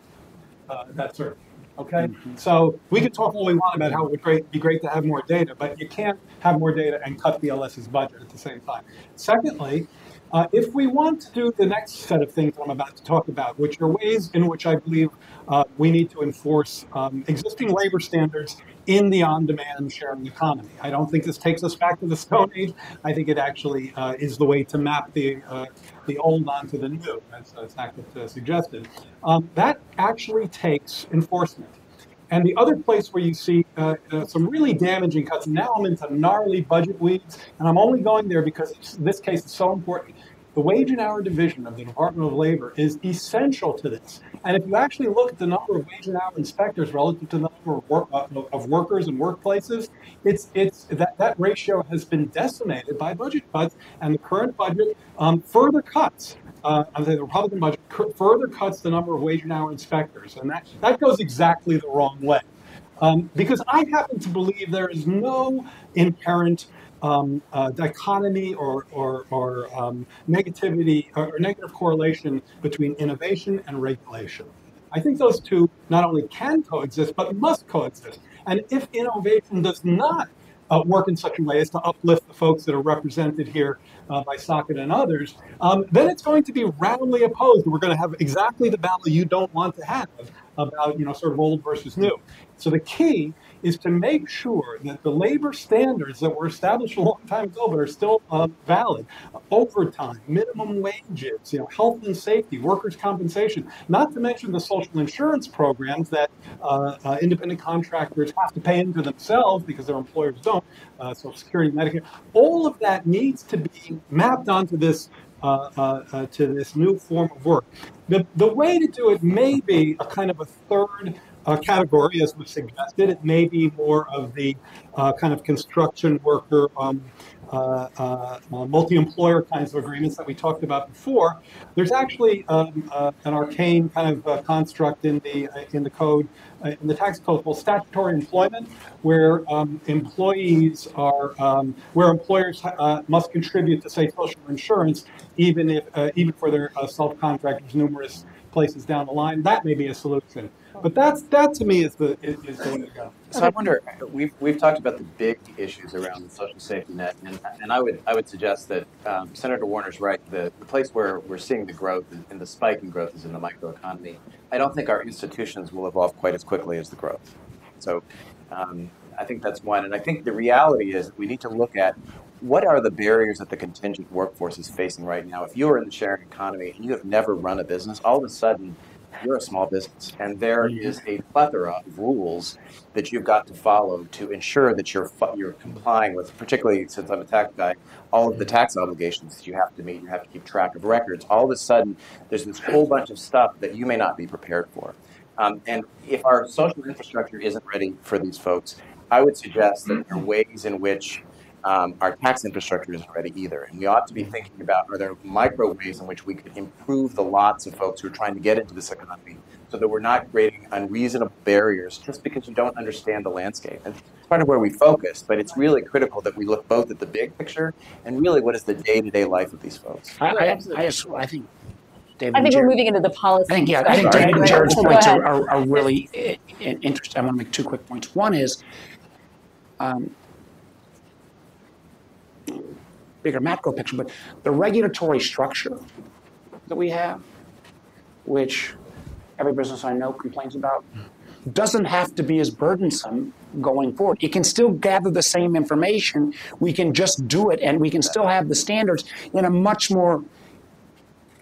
uh, that survey. Okay, mm-hmm. so we can talk all we want about how it would great, be great to have more data, but you can't have more data and cut BLS's budget at the same time. Secondly, uh, if we want to do the next set of things that I'm about to talk about, which are ways in which I believe uh, we need to enforce um, existing labor standards in the on-demand sharing economy. I don't think this takes us back to the Stone Age. I think it actually uh, is the way to map the uh, the old onto the new, as, as Saket uh, suggested. Um, that actually takes enforcement. And the other place where you see uh, uh, some really damaging cuts, now I'm into gnarly budget weeds, and I'm only going there because this case is so important. The wage and hour division of the Department of Labor is essential to this. And if you actually look at the number of wage and hour inspectors relative to the number of, work, uh, of workers and workplaces, it's it's that that ratio has been decimated by budget cuts, and the current budget um, further cuts. Uh, I'm saying the Republican budget further cuts the number of wage and hour inspectors, and that that goes exactly the wrong way. Um, because I happen to believe there is no inherent um, uh, dichotomy or, or, or um, negativity or, or negative correlation between innovation and regulation. I think those two not only can coexist, but must coexist. And if innovation does not uh, work in such a way as to uplift the folks that are represented here uh, by Saket and others, um, then it's going to be roundly opposed. We're going to have exactly the battle you don't want to have about, you know, sort of old versus new. So the key is to make sure that the labor standards that were established a long time ago but are still uh, valid, overtime, minimum wages, you know, health and safety, workers' compensation, not to mention the social insurance programs that uh, uh, independent contractors have to pay into themselves because their employers don't, uh, Social Security, Medicare, all of that needs to be mapped onto this uh, uh, uh, to this new form of work. The, the way to do it may be a kind of a third uh, category, as was suggested. It may be more of the uh, kind of construction worker, um, uh, uh, multi-employer kinds of agreements that we talked about before. There's actually um, uh, an arcane kind of uh, construct in the in the code, in the tax code called statutory employment, where um, employees are um, where employers must contribute to say social insurance, even if even for their self-contractors numerous places down the line. That may be a solution. But that's that to me is the is, the way to go. So I wonder, we've, we've talked about the big issues around the social safety net, and, and I would I would suggest that um, Senator Warner's right. The, the place where we're seeing the growth and the spike in growth is in the microeconomy. I don't think our institutions will evolve quite as quickly as the growth. So um, I think that's one, and I think the reality is we need to look at what are the barriers that the contingent workforce is facing right now. If you are in the sharing economy and you have never run a business, all of a sudden you're a small business, and there is a plethora of rules that you've got to follow to ensure that you're you're complying with, particularly since I'm a tax guy, all of the tax obligations that you have to meet. You have to keep track of records. All of a sudden, there's this whole bunch of stuff that you may not be prepared for. Um, and if our social infrastructure isn't ready for these folks, I would suggest that there are ways in which um, our tax infrastructure isn't ready either. And we ought to be thinking about are there micro ways in which we could improve the lots of folks who are trying to get into this economy so that we're not creating unreasonable barriers just because you don't understand the landscape. And it's part of where we focus, but it's really critical that we look both at the big picture and really what is the day to day life of these folks. I, I, I, I think David I and think we're moving into the policy. I think, yeah, I think discussion, David and? Jared's points are, are, are really i- i- interesting. I want to make two quick points. One is, um, bigger macro picture, but the regulatory structure that we have, which every business I know complains about, doesn't have to be as burdensome going forward. It can still gather the same information. We can just do it, and we can still have the standards in a much more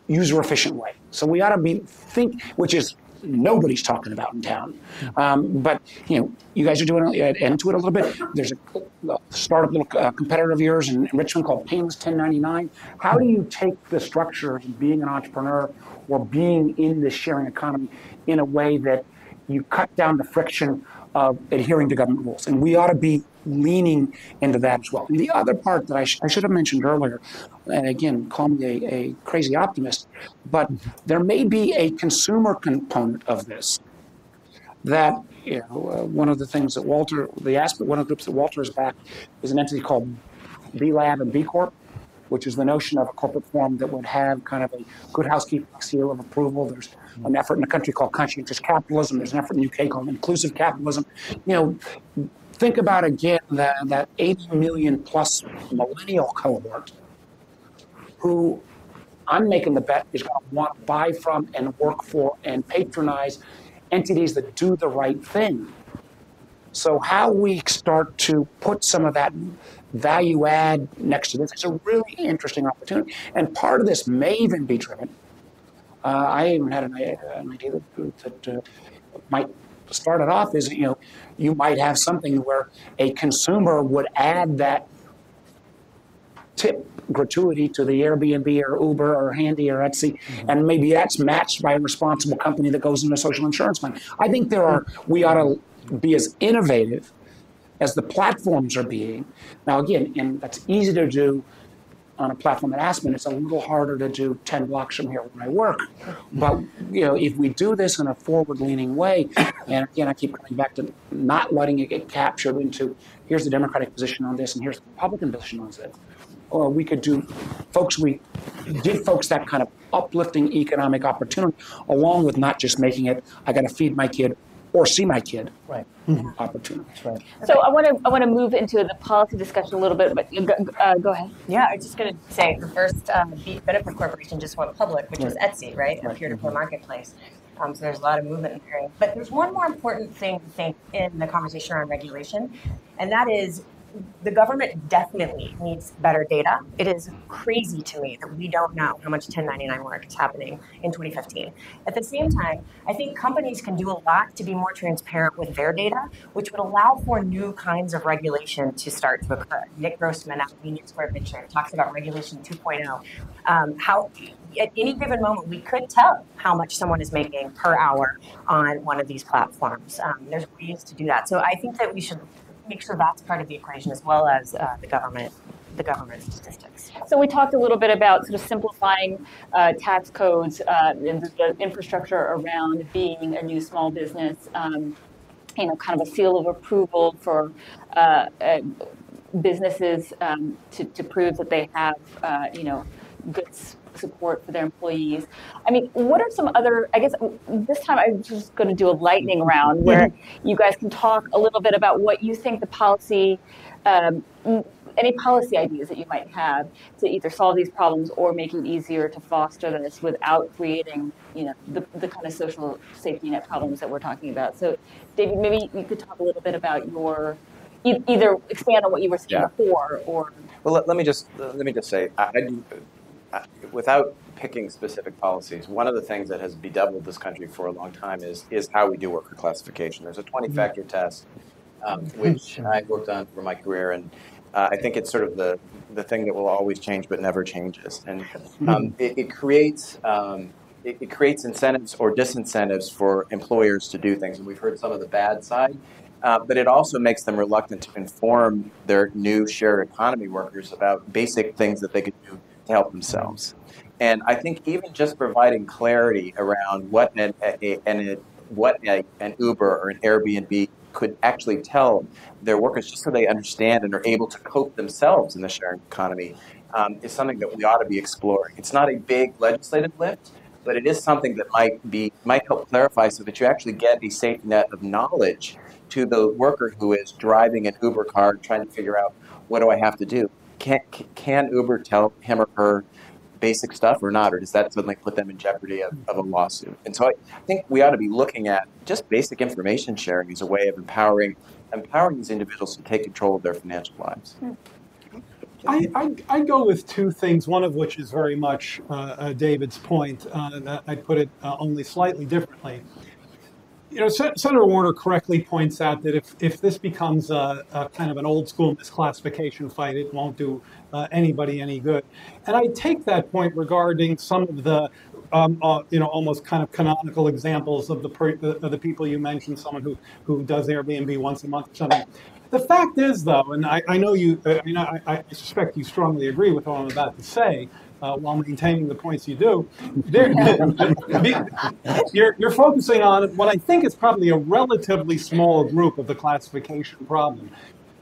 user efficient way. So we ought to be think, which is nobody's talking about in town. Um, but you know, you guys are doing uh, Intuit a little bit. There's a, a startup little uh, competitor of yours in, Richmond called Painless 1099. How do you take the structure of being an entrepreneur or being in the sharing economy in a way that you cut down the friction of adhering to government rules? And we ought to be leaning into that as well. And the other part that I, sh- I should have mentioned earlier, and again, call me a, a crazy optimist, but there may be a consumer component of this that you know, uh, one of the things that Walter, the aspect, one of the groups that Walter is back is an entity called B Lab and B Corp, which is the notion of a corporate form that would have kind of a good housekeeping seal of approval. There's an effort in a country called conscientious capitalism. There's an effort in the UK called inclusive capitalism. You know, think about again that, that 80 million plus millennial cohort who I'm making the bet is going to want to buy from and work for and patronize entities that do the right thing. So how we start to put some of that value add next to this is a really interesting opportunity. And part of this may even be driven. Uh, I even had an, an idea that, that uh, might start it off is you know you might have something where a consumer would add that tip gratuity to the Airbnb or Uber or Handy or Etsy, mm-hmm. and maybe that's matched by a responsible company that goes into social insurance fund. I think there are, we ought to be as innovative as the platforms are being. Now, again, and that's easy to do on a platform at Aspen. It's a little harder to do 10 blocks from here where I work. But, you know, if we do this in a forward-leaning way, and again, I keep coming back to not letting it get captured into, here's the Democratic position on this and here's the Republican position on this. Or we could do, folks, we give folks that kind of uplifting economic opportunity along with not just making it, I got to feed my kid or see my kid Right. opportunity. Right. So I want to, I want to move into the policy discussion a little bit, but uh, go- uh, go ahead. Yeah, I was just going to say the first um, Benefit Corporation just went public, which was Etsy, right? A peer-to-peer marketplace. Um, so there's a lot of movement in there. But there's one more important thing to think in the conversation around regulation, and that is the government definitely needs better data. It is crazy to me that we don't know how much 1099 work is happening in 2015. At the same time, I think companies can do a lot to be more transparent with their data, which would allow for new kinds of regulation to start to occur. Nick Grossman at Union Square Venture talks about regulation 2.0. Um, how at any given moment we could tell how much someone is making per hour on one of these platforms. Um, there's ways to do that. So I think that we should make sure that's part of the equation as well as uh, the government, the government statistics. So we talked a little bit about sort of simplifying uh, tax codes uh, and the, infrastructure around being a new small business. Um, you know, kind of a seal of approval for uh, uh, businesses um, to, to prove that they have, uh, you know, good s- support for their employees. I mean, what are some other? I guess this time I'm just going to do a lightning round where you guys can talk a little bit about what you think the policy. Um, any policy ideas that you might have to either solve these problems or make it easier to foster this without creating, you know, the, the kind of social safety net problems that we're talking about. So, David, maybe you could talk a little bit about your, either expand on what you were saying Yeah. before or Well, let, let me just let me just say, I, I do, I, without picking specific policies, one of the things that has bedeviled this country for a long time is is how we do worker classification. There's a 20-factor test, um, which I worked on for my career, and uh, I think it's sort of the the thing that will always change but never changes, and um, it, it creates. Um, it, it creates incentives or disincentives for employers to do things, and we've heard some of the bad side. Uh, but it also makes them reluctant to inform their new shared economy workers about basic things that they could do to help themselves. And I think even just providing clarity around what an, a, an, what a, an Uber or an Airbnb could actually tell their workers, just so they understand and are able to cope themselves in the sharing economy, um, is something that we ought to be exploring. It's not a big legislative lift, but it is something that might be might help clarify so that you actually get a safety net of knowledge to the worker who is driving an Uber car trying to figure out what do I have to do. Can can Uber tell him or her basic stuff or not, or does that suddenly put them in jeopardy of, of a lawsuit? And so I, I think we ought to be looking at just basic information sharing as a way of empowering empowering these individuals to take control of their financial lives. I, I, I go with two things, one of which is very much uh, uh, David's point, uh, and I'd put it uh, only slightly differently. You know, Sen- Warner correctly points out that if, if this becomes a, a kind of an old school misclassification fight, it won't do uh, anybody any good. And I take that point regarding some of the, um, uh, you know, almost kind of canonical examples of the, per, of the people you mentioned, someone who, who does Airbnb once a month or something. The fact is, though, and I, I know you, I mean, I, I suspect you strongly agree with what I'm about to say, uh, while maintaining the points you do. You're, you're focusing on what I think is probably a relatively small group of the classification problem.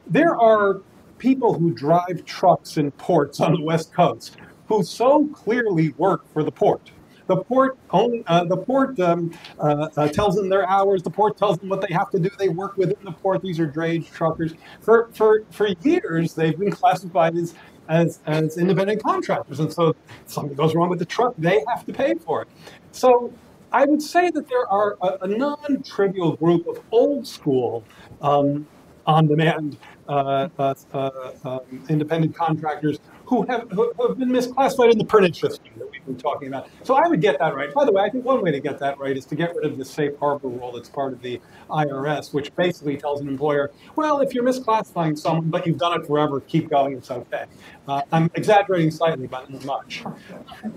There are people who drive trucks in ports on the West Coast who so clearly work for the port. The port only, uh, the port um, uh, uh, tells them their hours. The port tells them what they have to do. They work within the port. These are drayage truckers. For for for years, they've been classified as as as independent contractors, and so something goes wrong with the truck, they have to pay for it. So I would say that there are a, a non-trivial group of old school um, on-demand uh, uh, uh, um, independent contractors who have, who have been misclassified in the pernicious system that we've been talking about. So I would get that right. By the way, I think one way to get that right is to get rid of the safe harbor rule that's part of the IRS, which basically tells an employer, well, if you're misclassifying someone, but you've done it forever, keep going, it's okay. Uh, I'm exaggerating slightly, but not much.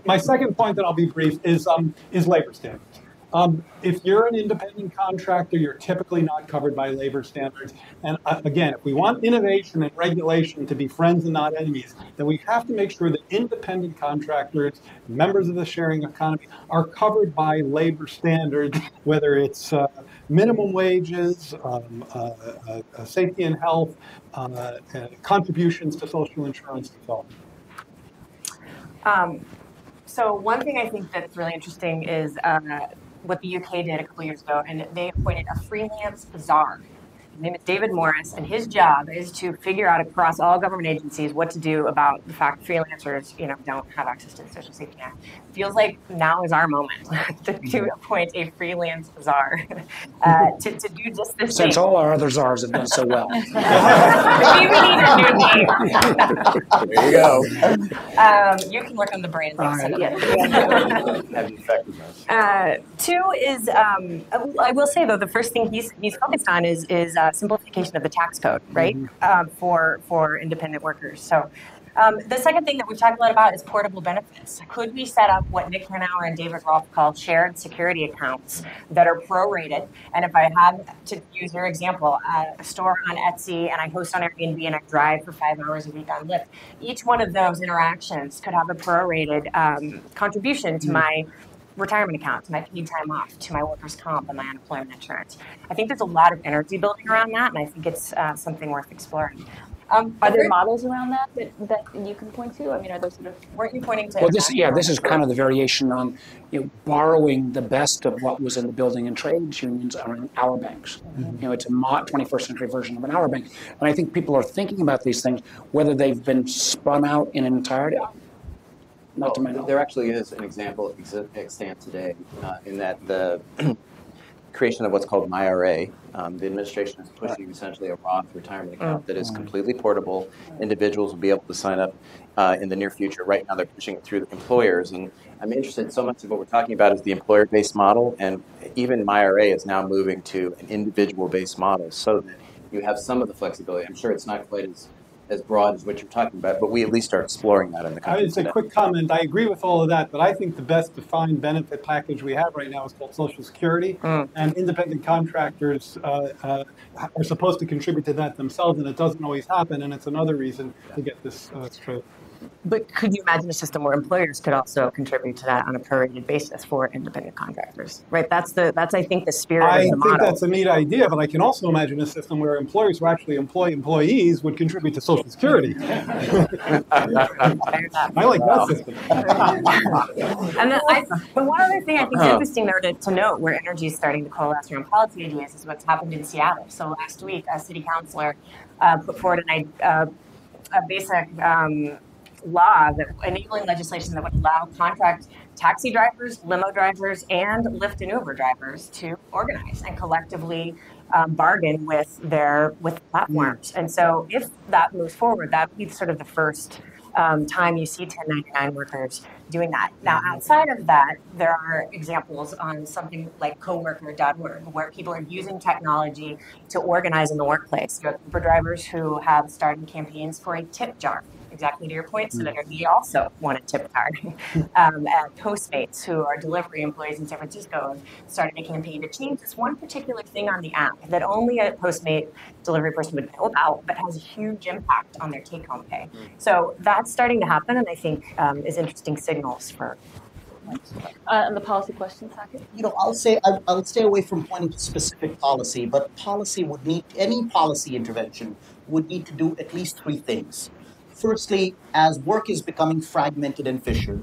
My second point that I'll be brief is, um, is labor standards. Um, if you're an independent contractor, you're typically not covered by labor standards. And uh, again, if we want innovation and regulation to be friends and not enemies, then we have to make sure that independent contractors, members of the sharing economy, are covered by labor standards, whether it's uh, minimum wages, um, uh, uh, uh safety and health, uh, uh, contributions to social insurance, and so on. Um, so one thing I think that's really interesting is what the UK did a couple years ago, and they appointed a freelance czar his name is David Morris, and his job is to figure out across all government agencies what to do about the fact freelancers, you know, don't have access to the social safety net. Feels like now is our moment to, to appoint a freelance czar uh, to, to do just this. Since thing. all our other czars have done so well. Maybe we need a new name. there you go. Um, you can work on the brand. Right. uh, two is um, I will say though the first thing he's he's focused on is is uh, simplification of the tax code, right, mm-hmm. um, for for independent workers. So. Um, the second thing that we've talked a lot about is portable benefits. Could we set up what Nick Hanauer and David Rolf call shared security accounts that are prorated? And if I have to use your example, uh, a store on Etsy and I host on Airbnb and I drive for five hours a week on Lyft, each one of those interactions could have a prorated um, contribution to mm-hmm. my retirement account, to my paid time off, to my workers' comp and my unemployment insurance. I think there's a lot of energy building around that, and I think it's uh, something worth exploring. Um, are there models around that, that that you can point to? I mean, are those sort of weren't you pointing to? Well, this yeah, this is kind of the variation on you know borrowing the best of what was in the building and trades unions around hour banks. Mm-hmm. You know, it's a 21st century version of an hour bank, and I think people are thinking about these things whether they've been spun out in an entirety. Not to my knowledge. There actually is an example extant today uh, in that the creation of what's called MyRA. Um, the administration is pushing essentially a Roth retirement account that is mm. completely portable. Individuals will be able to sign up uh, in the near future. Right now, they're pushing it through the employers, and I'm interested. So much of what we're talking about is the employer-based model, and even MyRA is now moving to an individual-based model, so that you have some of the flexibility. I'm sure it's not quite as as broad as what you're talking about, but we at least are exploring that in the country. It's a quick comment. I agree with all of that, but I think the best defined benefit package we have right now is called Social Security, mm. and independent contractors uh, uh, are supposed to contribute to that themselves, and it doesn't always happen, and it's another reason to get this uh, straight. But could you imagine a system where employers could also contribute to that on a prorated basis for independent contractors? Right. That's the that's I think the spirit I of the model. I think that's a neat idea, but I can also imagine a system where employers who actually employ employees would contribute to Social Security. I like that system. and then I, but one other thing I think is interesting there to, to note where energy is starting to coalesce around policy ideas is what's happened in Seattle. So last week, a city councilor uh, put forward an, uh, a basic um, law that enabling legislation that would allow contract taxi drivers, limo drivers, and Lyft and Uber drivers to organize and collectively um, bargain with their with platforms. And so, if that moves forward, that would be sort of the first um, time you see 1099 workers doing that. Now, outside of that, there are examples on something like coworker.org where people are using technology to organize in the workplace. You have Uber drivers who have started campaigns for a tip jar exactly to your point. Senator, we also want a tip card. um, and Postmates, who are delivery employees in San Francisco, and started a campaign to change this one particular thing on the app that only a Postmate delivery person would know about, but has a huge impact on their take home pay. Mm. So that's starting to happen, and I think um, is interesting signals for uh, and the policy question, Saket? You know, I'll say I, I'll stay away from pointing to specific policy, but policy would need any policy intervention would need to do at least three things. Firstly, as work is becoming fragmented and fissured,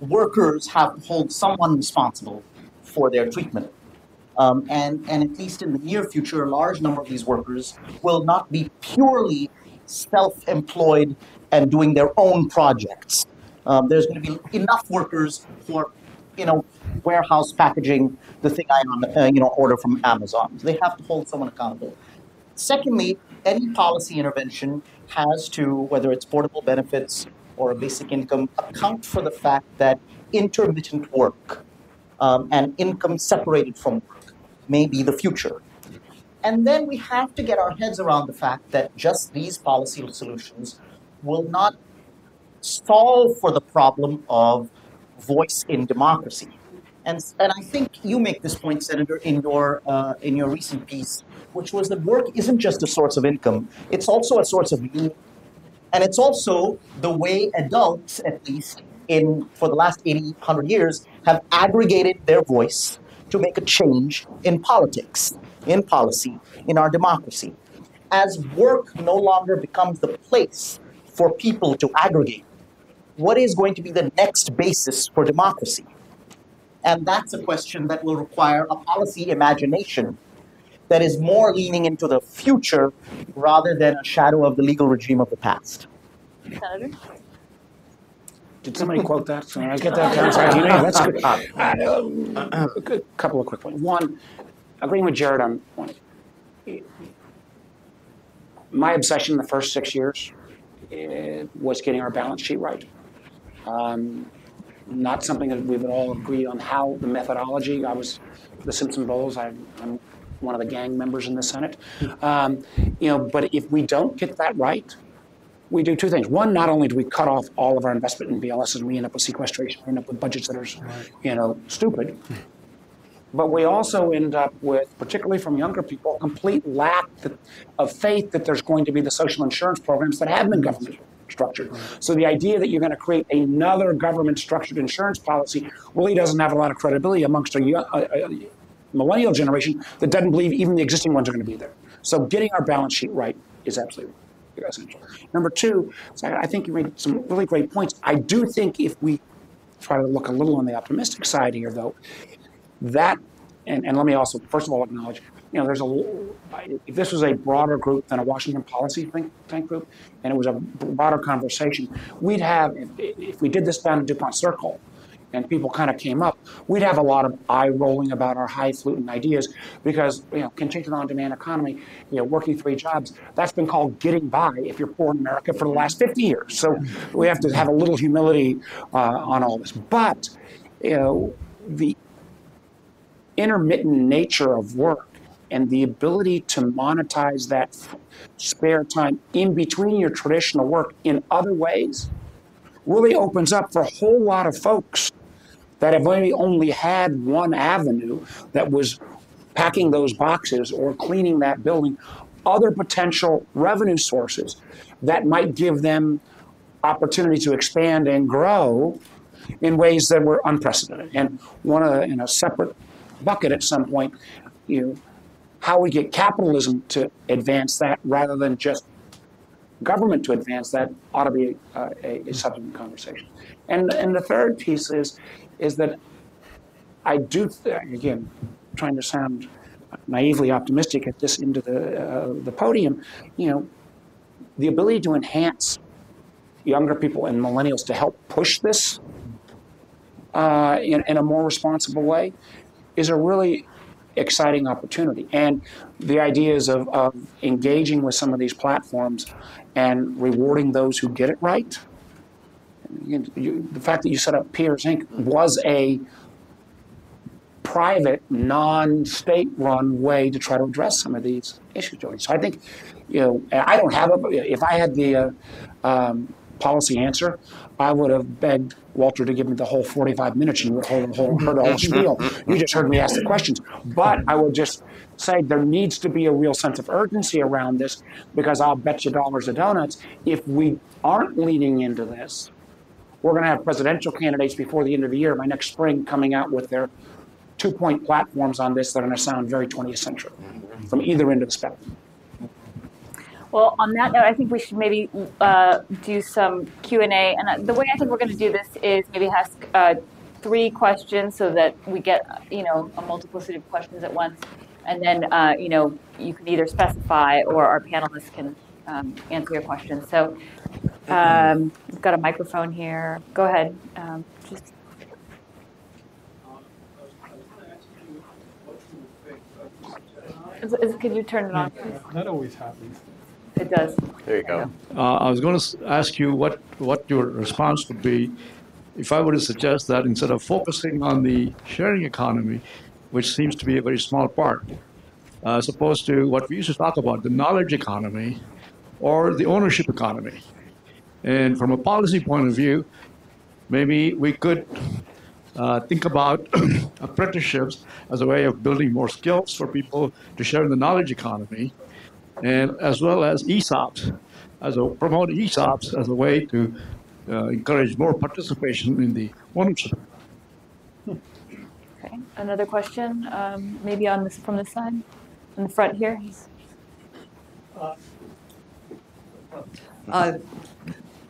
workers have to hold someone responsible for their treatment. Um, and, and at least in the near future, a large number of these workers will not be purely self employed and doing their own projects. Um, there's going to be enough workers for, you know, warehouse packaging the thing I uh, you know order from Amazon. So they have to hold someone accountable. Secondly, any policy intervention has to, whether it's portable benefits or a basic income account for the fact that intermittent work um, and income separated from work may be the future. And then we have to get our heads around the fact that just these policy solutions will not solve for the problem of voice in democracy. And, and I think you make this point, Senator, in your, uh, in your recent piece, which was that work isn't just a source of income, it's also a source of meaning. And it's also the way adults, at least in, for the last 80, 100 years, have aggregated their voice to make a change in politics, in policy, in our democracy. As work no longer becomes the place for people to aggregate, what is going to be the next basis for democracy? And that's a question that will require a policy imagination that is more leaning into the future rather than a shadow of the legal regime of the past. Did somebody quote that? So I get that down. Sorry, you know, that's good. Uh, a good couple of quick points. One, agreeing with Jared on one. My obsession in the first six years eh, was getting our balance sheet right. Um, not something that we've all agreed on how the methodology. I was the Simpson Bowles. I, I'm one of the gang members in the Senate. Um, you know, but if we don't get that right, we do two things. One, not only do we cut off all of our investment in BLS and we end up with sequestration, we end up with budgets that are, you know, stupid. But we also end up with, particularly from younger people, complete lack of faith that there's going to be the social insurance programs that have been government structured. So the idea that you're going to create another government structured insurance policy really doesn't have a lot of credibility amongst a, a, a millennial generation that doesn't believe even the existing ones are going to be there. So getting our balance sheet right is absolutely essential. Number two, I think you made some really great points. I do think if we try to look a little on the optimistic side here, though, that and, and let me also first of all acknowledge you know there's a if this was a broader group than a washington policy think tank group and it was a broader conversation we'd have if, we did this down in dupont circle and people kind of came up, we'd have a lot of eye rolling about our highfalutin ideas because you know contingent on demand economy, you know, working three jobs, that's been called getting by if you're poor in America for the last 50 years. So we have to have a little humility uh, on all this. But you know, the intermittent nature of work and the ability to monetize that spare time in between your traditional work in other ways really opens up for a whole lot of folks that have only, only had one avenue that was packing those boxes or cleaning that building, other potential revenue sources that might give them opportunity to expand and grow in ways that were unprecedented. And one of the, in a separate bucket at some point, you know, how we get capitalism to advance that rather than just government to advance that ought to be uh, a, a subsequent conversation. And and the third piece is is that I do again trying to sound naively optimistic at this end of the uh, the podium, you know, the ability to enhance younger people and millennials to help push this uh, in, in a more responsible way is a really exciting opportunity. And the ideas of, of engaging with some of these platforms and rewarding those who get it right. You, you, the fact that you set up Peers Inc. was a private, non-state run way to try to address some of these issues. So I think, you know, I don't have a, if I had the uh, um, policy answer, I would have begged Walter to give me the whole 45 minutes and you whole, heard the whole mm-hmm. spiel. Mm-hmm. You just heard me ask the questions. But I would just say there needs to be a real sense of urgency around this because I'll bet you dollars to donuts if we aren't leaning into this, we're going to have presidential candidates before the end of the year, by next spring, coming out with their two point platforms on this that are going to sound very 20th century from either end of the spectrum. Well, on that note, I think we should maybe uh, do some Q and A. And uh, the way I think we're going to do this is maybe ask uh, three questions so that we get you know a multiplicity of questions at once, and then uh, you know you can either specify or our panelists can um, answer your questions. So um, we've got a microphone here. Go ahead. Um, just. Is, is, could you turn it on? That always happens. It, It does. There you go. Uh, I was going to ask you what, what your response would be if I were to suggest that instead of focusing on the sharing economy, which seems to be a very small part, uh, as opposed to what we used to talk about, the knowledge economy or the ownership economy. And from a policy point of view, maybe we could uh, think about apprenticeships as a way of building more skills for people to share in the knowledge economy, and as well as ESOPs, as a promote ESOPs as a way to uh, encourage more participation in the ownership. Okay, another question, um, maybe on this, from this side, in the front here. Uh,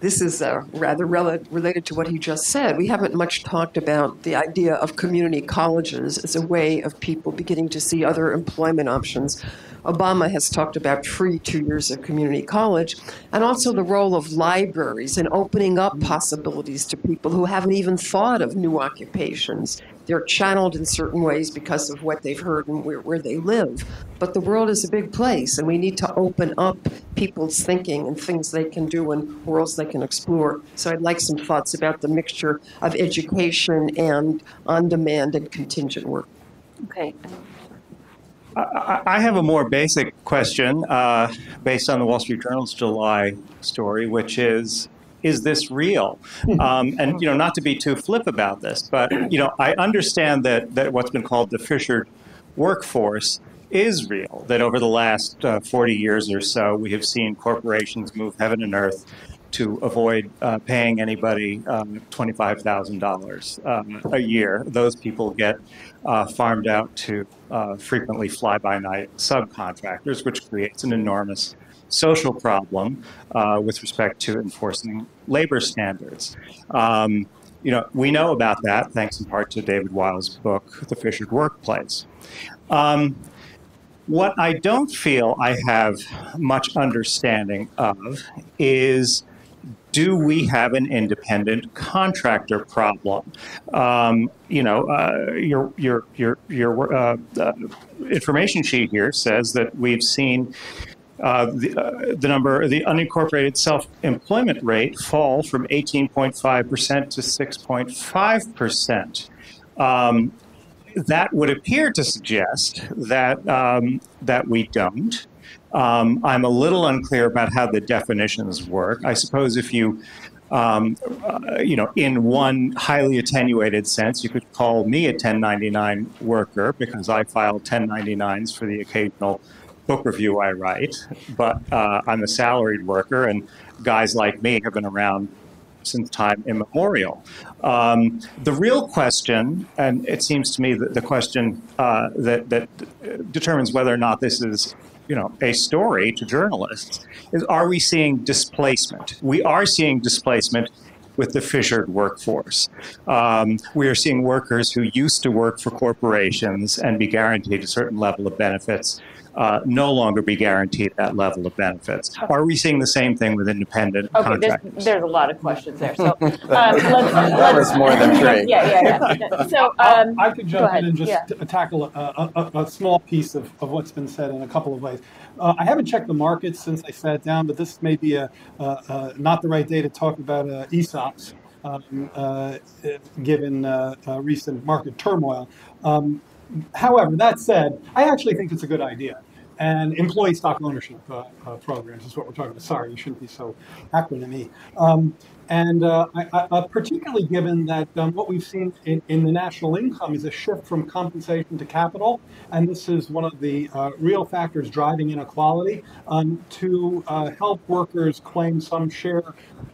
This is uh, rather rela- related to what he just said. We haven't much talked about the idea of community colleges as a way of people beginning to see other employment options. Obama has talked about free two years of community college, and also the role of libraries in opening up possibilities to people who haven't even thought of new occupations. They're channeled in certain ways because of what they've heard and where, where they live. But the world is a big place, and we need to open up people's thinking and things they can do and worlds they can explore. So I'd like some thoughts about the mixture of education and on demand and contingent work. Okay, I I have a more basic question uh, based on the Wall Street Journal's July story, which is, is this real? Um, and, you know, not to be too flip about this, but, you know, I understand that, that what's been called the fissured workforce is real, that over the last uh, 40 years or so, we have seen corporations move heaven and earth to avoid uh, paying anybody um, $25,000 um, a year. Those people get uh, farmed out to uh, frequently fly by night subcontractors, which creates an enormous social problem uh, with respect to enforcing labor standards. Um, you know, we know about that thanks in part to David Weil's book, The Fissured Workplace. Um, what I don't feel I have much understanding of is do we have an independent contractor problem? Um, you know, uh, your your your your uh, uh, information sheet here says that we've seen uh, the, uh, the number, the unincorporated self-employment rate fall from 18.5% to 6.5%. Um, that would appear to suggest that um, that we don't. Um, I'm a little unclear about how the definitions work. I suppose if you, um, uh, you know, in one highly attenuated sense, you could call me a 1099 worker because I file 1099s for the occasional book review I write. But uh, I'm a salaried worker, and guys like me have been around since time immemorial. Um, the real question, and it seems to me that the question uh, that, that determines whether or not this is you know, a story to journalists is are we seeing displacement? We are seeing displacement with the fissured workforce. Um, we are seeing workers who used to work for corporations and be guaranteed a certain level of benefits uh, no longer be guaranteed that level of benefits. Are we seeing the same thing with independent okay, contractors? there's, there's a lot of questions there, so, um, let's, That was more than three. Yeah, yeah, yeah. So, um, I could jump in and just Yeah. tackle a, a, a, a small piece of, of what's been said in a couple of ways. Uh, I haven't checked the markets since I sat down, but this may be a, uh, uh, not the right day to talk about uh, ESOPs, um, uh, given uh, uh, recent market turmoil. Um, however, that said, I actually think it's a good idea. And employee stock ownership uh, uh, programs is what we're talking about. Sorry, you shouldn't be so acronymy. Um, and uh, I, I, uh, particularly given that um, what we've seen in, in the national income is a shift from compensation to capital, and this is one of the uh, real factors driving inequality. Um, to uh, help workers claim some share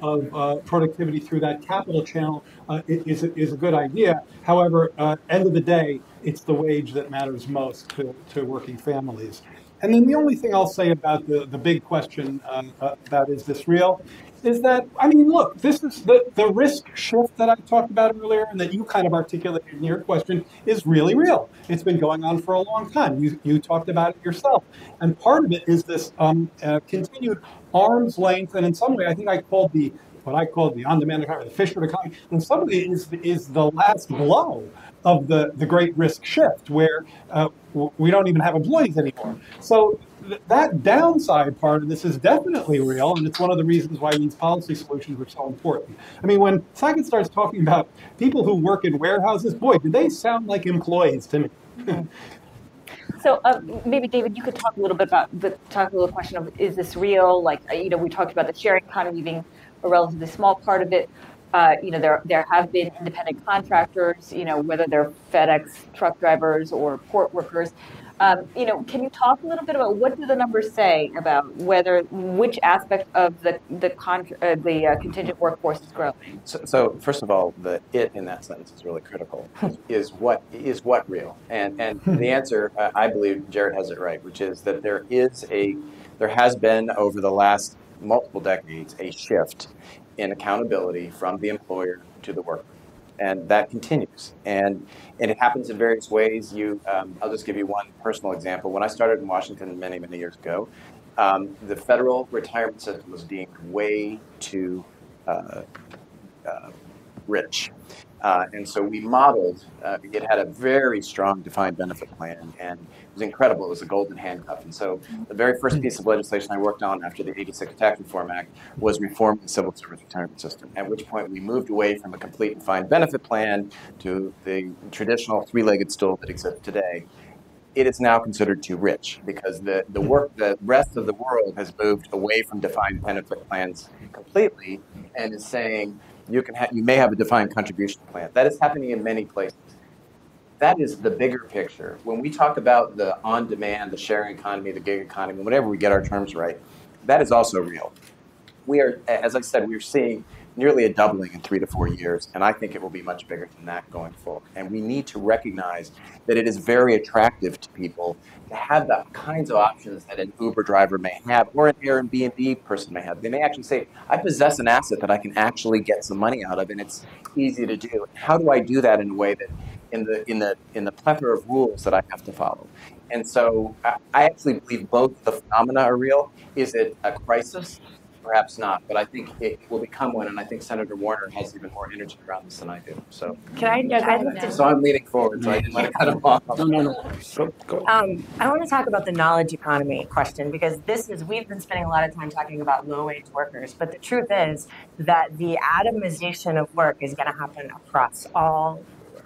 of productivity through that capital channel is, a- is a good idea. However, end of the day, it's the wage that matters most to, to working families. And then the only thing I'll say about the, the big question um, uh, about is this real is that, I mean, look, this is the, the risk shift that I talked about earlier and that you kind of articulated in your question is really real. It's been going on for a long time. You, you talked about it yourself. And part of it is this um, uh, continued arm's length, and in some way, I think I called the what I call the on-demand economy, the fissured economy, and some ways is, is the last blow of the, the great risk shift where uh, we don't even have employees anymore. So th- that downside part of this is definitely real, and it's one of the reasons why these policy solutions are so important. I mean, when Saket starts talking about people who work in warehouses, boy, do they sound like employees to me. So uh, maybe David, you could talk a little bit about the talk a little question of is this real? Like uh, you know, we talked about the sharing economy being a relatively small part of it. Uh, you know, there there have been independent contractors. You know, whether they're FedEx truck drivers or port workers. Um, you know, can you talk a little bit about what do the numbers say about whether which aspect of the the contra- uh, the uh, contingent workforce is growing? So, so first of all, the it in that sentence is really critical. is what is what real? And and the answer, uh, I believe, Jared has it right, which is that there is a there has been over the last multiple decades a shift in accountability from the employer to the worker and that continues. And and it happens in various ways. You, um, I'll just give you one personal example. When I started in Washington many many years ago, um, the federal retirement system was deemed way too uh, uh, rich. Uh, and so we modeled, uh, it had a very strong defined benefit plan and was incredible. It was a golden handcuff. And so the very first piece of legislation I worked on after the 86 Tax Reform Act was reforming the civil service retirement system, at which point we moved away from a complete defined benefit plan to the traditional three legged stool that exists today. It is now considered too rich because the, the work the rest of the world has moved away from defined benefit plans completely and is saying you can ha- you may have a defined contribution plan. That is happening in many places. That is the bigger picture. When we talk about the on-demand, the sharing economy, the gig economy, whenever we get our terms right, that is also real. We are, as I said, we're seeing nearly a doubling in three to four years, and I think it will be much bigger than that going forward. And we need to recognize that it is very attractive to people to have the kinds of options that an Uber driver may have or an Airbnb person may have. They may actually say, I possess an asset that I can actually get some money out of, and it's easy to do. How do I do that in a way that in the in the in the plethora of rules that I have to follow? And so I, I actually believe both the phenomena are real. Is it a crisis? Perhaps not, but I think it will become one, and I think Senator Warner has even more energy around this than I do. So, Can I, I'd like to so I'm leaning forward, so I didn't want to cut him off. No, no, no. Go, go. Um, I want to talk about the knowledge economy question because this is, we've been spending a lot of time talking about low wage workers, but the truth is that the atomization of work is going to happen across all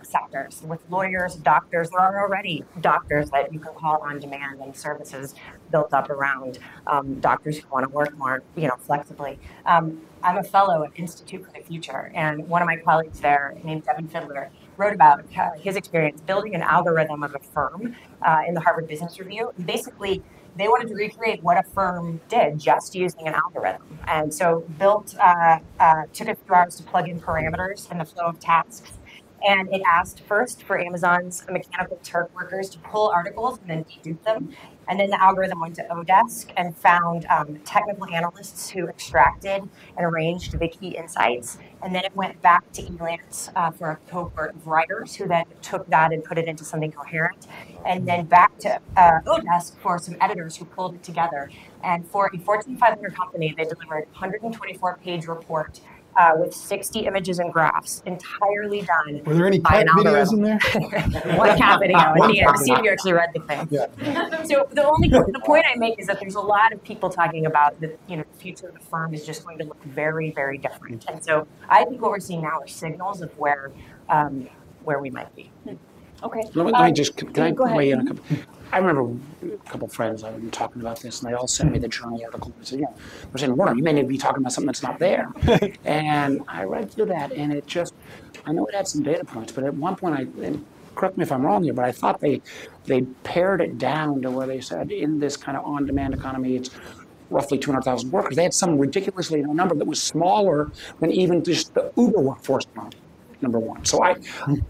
sectors with lawyers, doctors. There are already doctors that you can call on demand and services built up around um, doctors who want to work more, you know, flexibly. Um, I'm a fellow at Institute for the Future, and one of my colleagues there, named Devin Fidler, wrote about uh, his experience building an algorithm of a firm uh, in the Harvard Business Review. Basically, they wanted to recreate what a firm did just using an algorithm. And so built, uh, uh, took a few hours to plug in parameters and the flow of tasks. And it asked first for Amazon's Mechanical Turk workers to pull articles and then dedupe them. And then the algorithm went to oDesk and found um, technical analysts who extracted and arranged the key insights. And then it went back to Elance uh, for a cohort of writers who then took that and put it into something coherent. And then back to uh, oDesk for some editors who pulled it together. And for a Fortune 500 company, they delivered a 124 page report uh, with 60 images and graphs, entirely done. Were there any cat videos in there? One cat video One the to see if you actually read the thing. Yeah. So the only the point I make is that there's a lot of people talking about the you know the future of the firm is just going to look very very different, and so I think what we're seeing now are signals of where um, where we might be. Okay. Let me, let me Um, just, can I go ahead. weigh in a couple? I remember a couple of friends, I've been talking about this, and they all sent me the journal article. and said, you know, they're saying, Warner, you may need to be talking about something that's not there. and I read through that, and it just, I know it had some data points, but at one point, I, and correct me if I'm wrong here, but I thought they, they pared it down to where they said, in this kind of on-demand economy, it's roughly 200,000 workers. They had some ridiculously low number that was smaller than even just the Uber workforce amount number one. So I,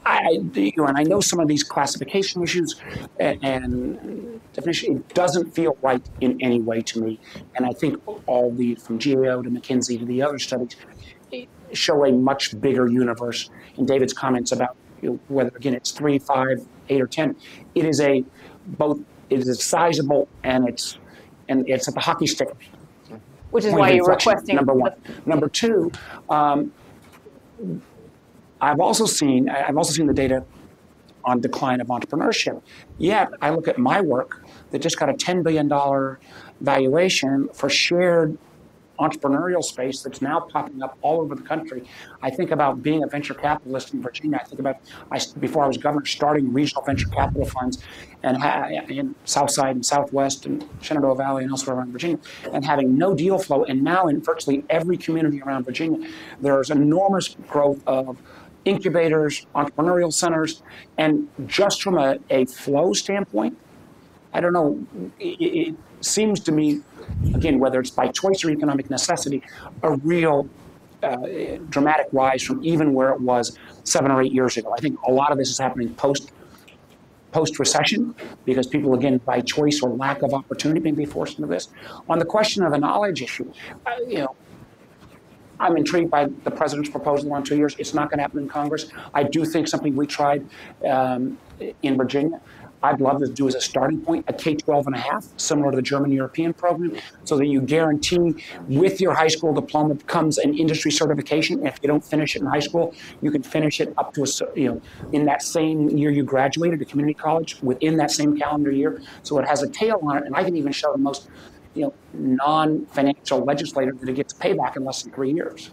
I, you know, and I know some of these classification issues and, and definition. It doesn't feel right in any way to me. And I think all the from GAO to McKinsey to the other studies show a much bigger universe. And David's comments about you know, whether again it's three, five, eight, or ten, it is a both. It is sizable and it's and it's at the hockey stick Which is why you're requesting Number one. Number two, um, I've also seen, I've also seen the data on decline of entrepreneurship. Yet, I look at WeWork that just got a $10 billion valuation for shared entrepreneurial space that's now popping up all over the country. I think about being a venture capitalist in Virginia. I think about, I, before I was governor, starting regional venture capital funds and ha- in Southside and Southwest and Shenandoah Valley and elsewhere around Virginia, and having no deal flow. And now in virtually every community around Virginia, there's enormous growth of incubators, entrepreneurial centers, and just from a, a flow standpoint, I don't know, it, it seems to me, again, whether it's by choice or economic necessity, a real uh, dramatic rise from even where it was seven or eight years ago. I think a lot of this is happening post post recession because people, again, by choice or lack of opportunity, may be forced into this. On the question of the knowledge issue, uh, you know, I'm intrigued by the president's proposal on two years. It's not going to happen in Congress. I do think something we tried um, in Virginia. I'd love to do as a starting point a K 12 and a half, similar to the German European program, so that you guarantee with your high school diploma comes an industry certification. If you don't finish it in high school, you can finish it up to a, you know, in that same year you graduated to community college within that same calendar year. So it has a tail on it, and I can even show the most you know, non-financial legislator that it gets payback in less than three years.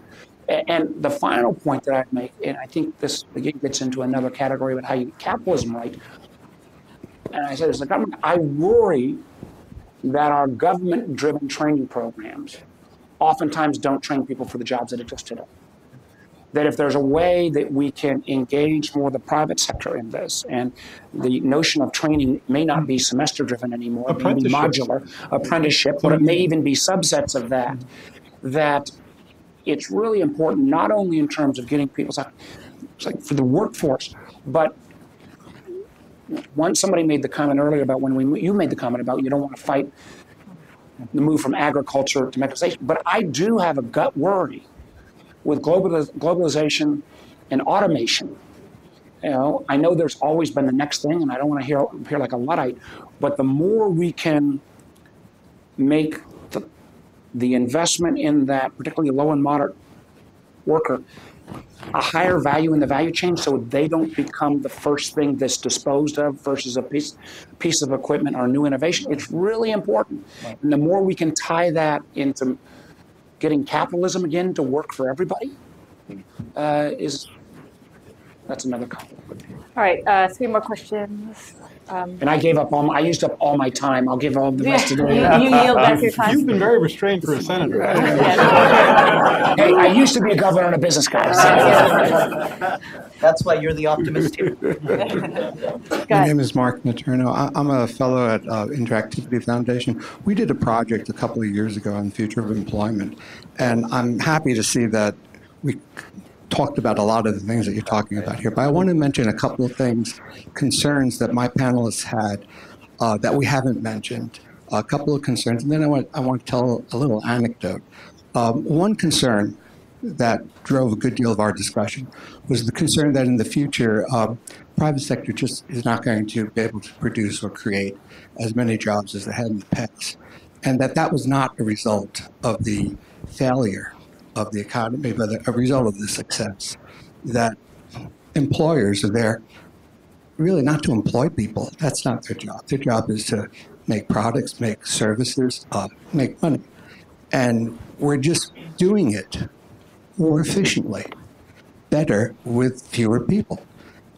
And the final point that I'd make, and I think this again gets into another category about how you get capitalism right. And I said, as a government, I worry that our government-driven training programs oftentimes don't train people for the jobs that exist today. That if there's a way that we can engage more the private sector in this, and the notion of training may not be semester-driven anymore, it may be modular, apprenticeship, but it may even be subsets of that, that it's really important, not only in terms of getting people, it's like for the workforce, but once somebody made the comment earlier about when we, you made the comment about you don't want to fight the move from agriculture to mechanization, but I do have a gut worry with globaliz- globalization and automation. You know, I know there's always been the next thing, and I don't want to hear appear like a luddite, but the more we can make the, the investment in that, particularly low and moderate worker, a higher value in the value chain so they don't become the first thing that's disposed of versus a piece, piece of equipment or new innovation. It's really important. And the more we can tie that into getting capitalism again to work for everybody uh, is that's another comment. All right, uh, three more questions. Um, And I gave up all my, I used up all my time. I'll give all the rest to You the. you yield back your time. You've been very restrained for a senator. Hey, I used to be a governor and a business guy. so- That's why you're the optimist here. My name is Mark Materno. I- I'm a fellow at uh, Interactivity Foundation. We did a project a couple of years ago on the future of employment, and I'm happy to see that we talked about a lot of the things that you're talking about here. But I want to mention a couple of things, concerns that my panelists had uh, that we haven't mentioned. A couple of concerns, and then I want I want to tell a little anecdote. Um, one concern that drove a good deal of our discussion was the concern that in the future, um, private sector just is not going to be able to produce or create as many jobs as it had in the past, and that that was not a result of the failure of the economy, but a result of the success. That employers are there really not to employ people. That's not their job. Their job is to make products, make services, uh, make money. And we're just doing it more efficiently, better with fewer people.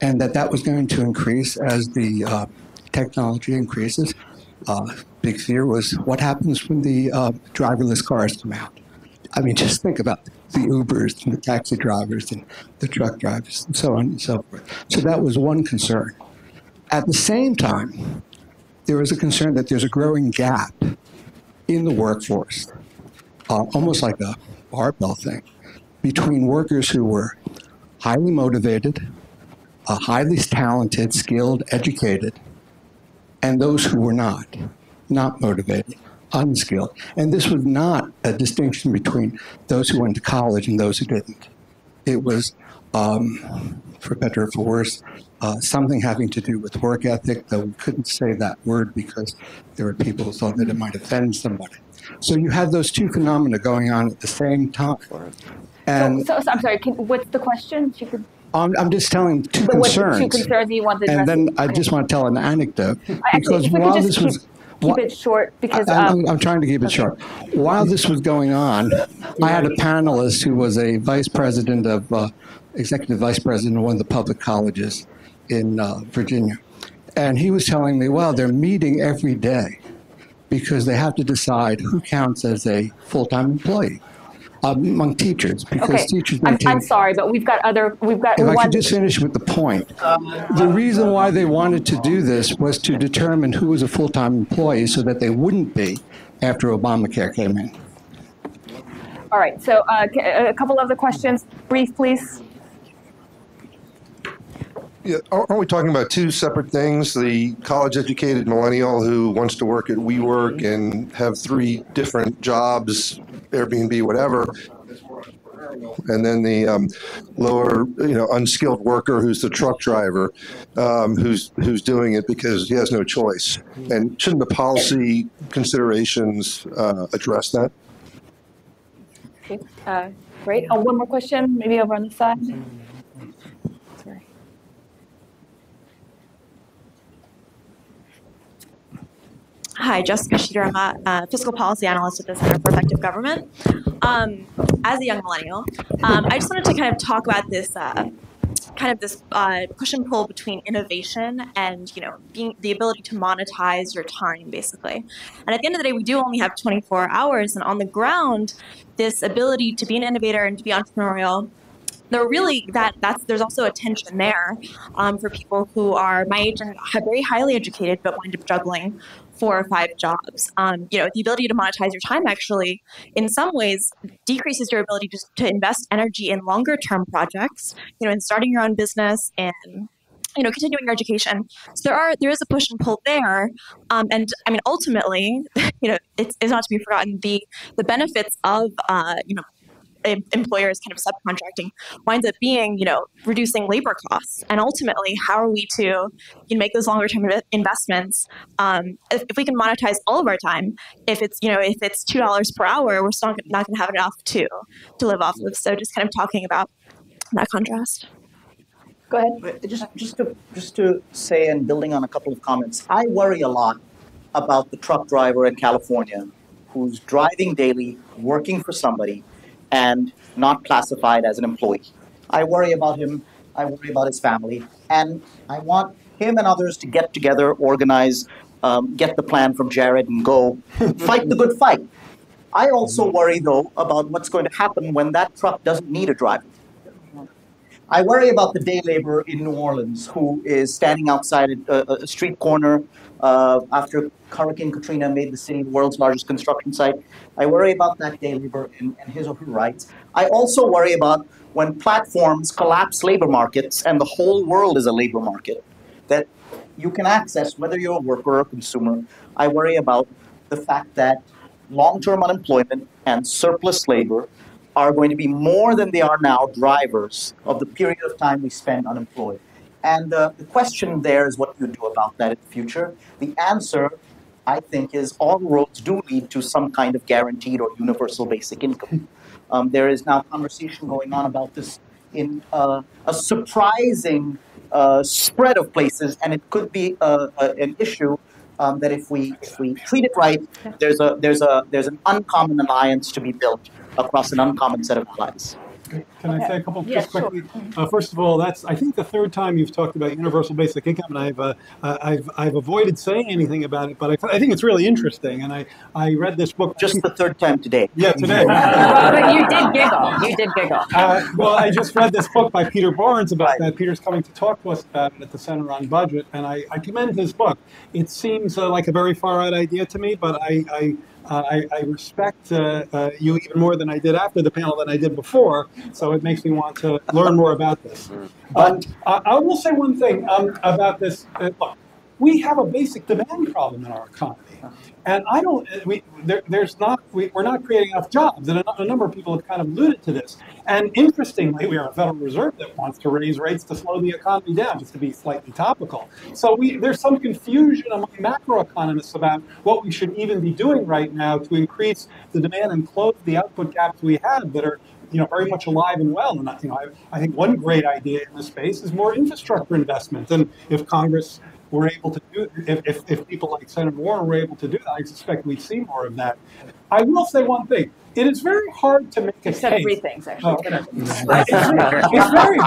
And that that was going to increase as the uh, technology increases. Uh, big fear was what happens when the uh, driverless cars come out. I mean, just think about the Ubers and the taxi drivers and the truck drivers and so on and so forth. So that was one concern. At the same time, there was a concern that there's a growing gap in the workforce, uh, almost like a barbell thing, between workers who were highly motivated, uh, highly talented, skilled, educated, and those who were not, not motivated, unskilled. And this was not a distinction between those who went to college and those who didn't. It was, um, for better or for worse, uh, something having to do with work ethic, though we couldn't say that word because there were people who thought that it might offend somebody. So you had those two phenomena going on at the same time. And So, so I'm sorry, can, what's the question? You could- I'm, I'm just telling two But what's the two concerns. concerns you want to address? And then I Okay. just want to tell an anecdote I- Actually, because while could this just was. Keep, it short, because, I- um, I'm, I'm trying to keep it short. While this was going on, I had a panelist who was a vice president of, uh, executive vice president of one of the public colleges in uh, Virginia. And he was telling me, well, they're meeting every day because they have to decide who counts as a full time employee um, among teachers because okay, teachers I'm. I'm sorry, but we've got other, we've got If I one. could just finish with the point. The reason why they wanted to do this was to determine who was a full-time employee so that they wouldn't be after Obamacare came in. All right, so uh, a couple of other questions, brief, please. Yeah, aren't aren't we talking about two separate things? The college-educated millennial who wants to work at WeWork and have three different jobs, Airbnb, whatever, and then the um, lower, you know, unskilled worker who's the truck driver, um, who's who's doing it because he has no choice. And shouldn't the policy considerations uh, address that? Okay, uh, great. Oh, one more question, maybe over on the side. Hi, Jessica Schieder. I'm a uh, fiscal policy analyst at the Center for Effective Government. Um, as a young millennial, um, I just wanted to kind of talk about this, uh, kind of this uh, push and pull between innovation and you know being the ability to monetize your time, basically. And at the end of the day, we do only have 24 hours, and on the ground, this ability to be an innovator and to be entrepreneurial there really that that's there's also a tension there um, for people who are my age and very highly educated but wind up juggling four or five jobs. Um, you know, the ability to monetize your time actually, in some ways, decreases your ability to, to invest energy in longer term projects. You know, in starting your own business and you know continuing your education so there are there is a push and pull there um, and i mean ultimately you know it's, it's not to be forgotten the the benefits of uh, you know employers kind of subcontracting winds up being you know reducing labor costs. And ultimately how are we to you know, make those longer term investments? Um, if, if we can monetize all of our time if it's you know if it's two dollars per hour we're still not going to have enough to to live off of. So just kind of talking about that contrast. Go ahead. Just, just to, just to say, and building on a couple of comments, I worry a lot about the truck driver in California who's driving daily, working for somebody, and not classified as an employee. I worry about him. I worry about his family, and I want him and others to get together, organize, um, get the plan from Jared, and go fight the good fight. I also worry, though, about what's going to happen when that truck doesn't need a driver. I worry about the day laborer in New Orleans who is standing outside a, a street corner uh, after Hurricane Katrina made the city the world's largest construction site. I worry about that day laborer and, and his or her rights. I also worry about when platforms collapse labor markets and the whole world is a labor market that you can access whether you're a worker or a consumer. I worry about the fact that long term unemployment and surplus labor are going to be more than they are now drivers of the period of time we spend unemployed. And uh, the question there is what you do about that in the future. The answer, I think, is all roads do lead to some kind of guaranteed or universal basic income. Um, there is now conversation going on about this in uh, a surprising uh, spread of places, and it could be uh, uh, an issue um, that if we if we treat it right, there's a there's a there's an uncommon alliance to be built across an uncommon set of allies. Can I say a couple Yeah, just quickly? Uh, first of all, that's I think the third time you've talked about universal basic income, and I've uh, uh, I've I've avoided saying anything about it, but I, I think it's really interesting. And I I read this book just the third time today. Yeah, today. but you did giggle. You did giggle. Uh, well, I just read this book by Peter Barnes about that. Peter's coming to talk to us about it at the Center on Budget, and I, I commend his book. It seems uh, like a very far out idea to me, but I I, uh, I, I respect uh, uh, you even more than I did after the panel than I did before. So it makes me want to learn more about this. But I, I will say one thing um, about this. Uh, look, we have a basic demand problem in our economy. Uh-huh. And I don't, we, there, there's not, we, we're not creating enough jobs. And a, a number of people have kind of alluded to this. And interestingly, we are a Federal Reserve that wants to raise rates to slow the economy down, just to be slightly topical. So we, there's some confusion among macroeconomists about what we should even be doing right now to increase the demand and close the output gaps we have that are you know, very much alive and well. And you know, I, I think one great idea in this space is more infrastructure investment. And if Congress were able to do, if, if, if people like Senator Warner were able to do that, I suspect we'd see more of that. I will say one thing. It is very hard to make a You said case. three things, actually. Oh, okay. it's, it's very,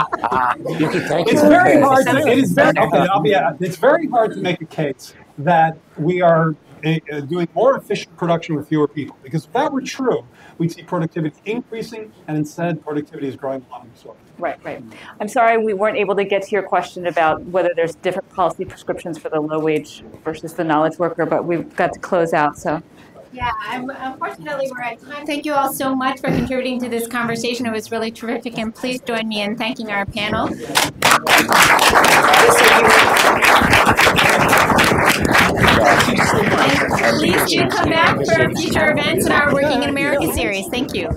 it's very hard. To, it is very okay. I'll be. Uh, it's very hard to make a case that we are uh, doing more efficient production with fewer people. Because if that were true, we'd see productivity increasing, and instead productivity is growing along the Right, right. I'm sorry we weren't able to get to your question about whether there's different policy prescriptions for the low wage versus the knowledge worker, but we've got to close out, so. Yeah, I'm, unfortunately, we're at time. Thank you all so much for contributing to this conversation. It was really terrific, and please join me in thanking our panel. Please do come back for future events in our Working in America series. Thank you.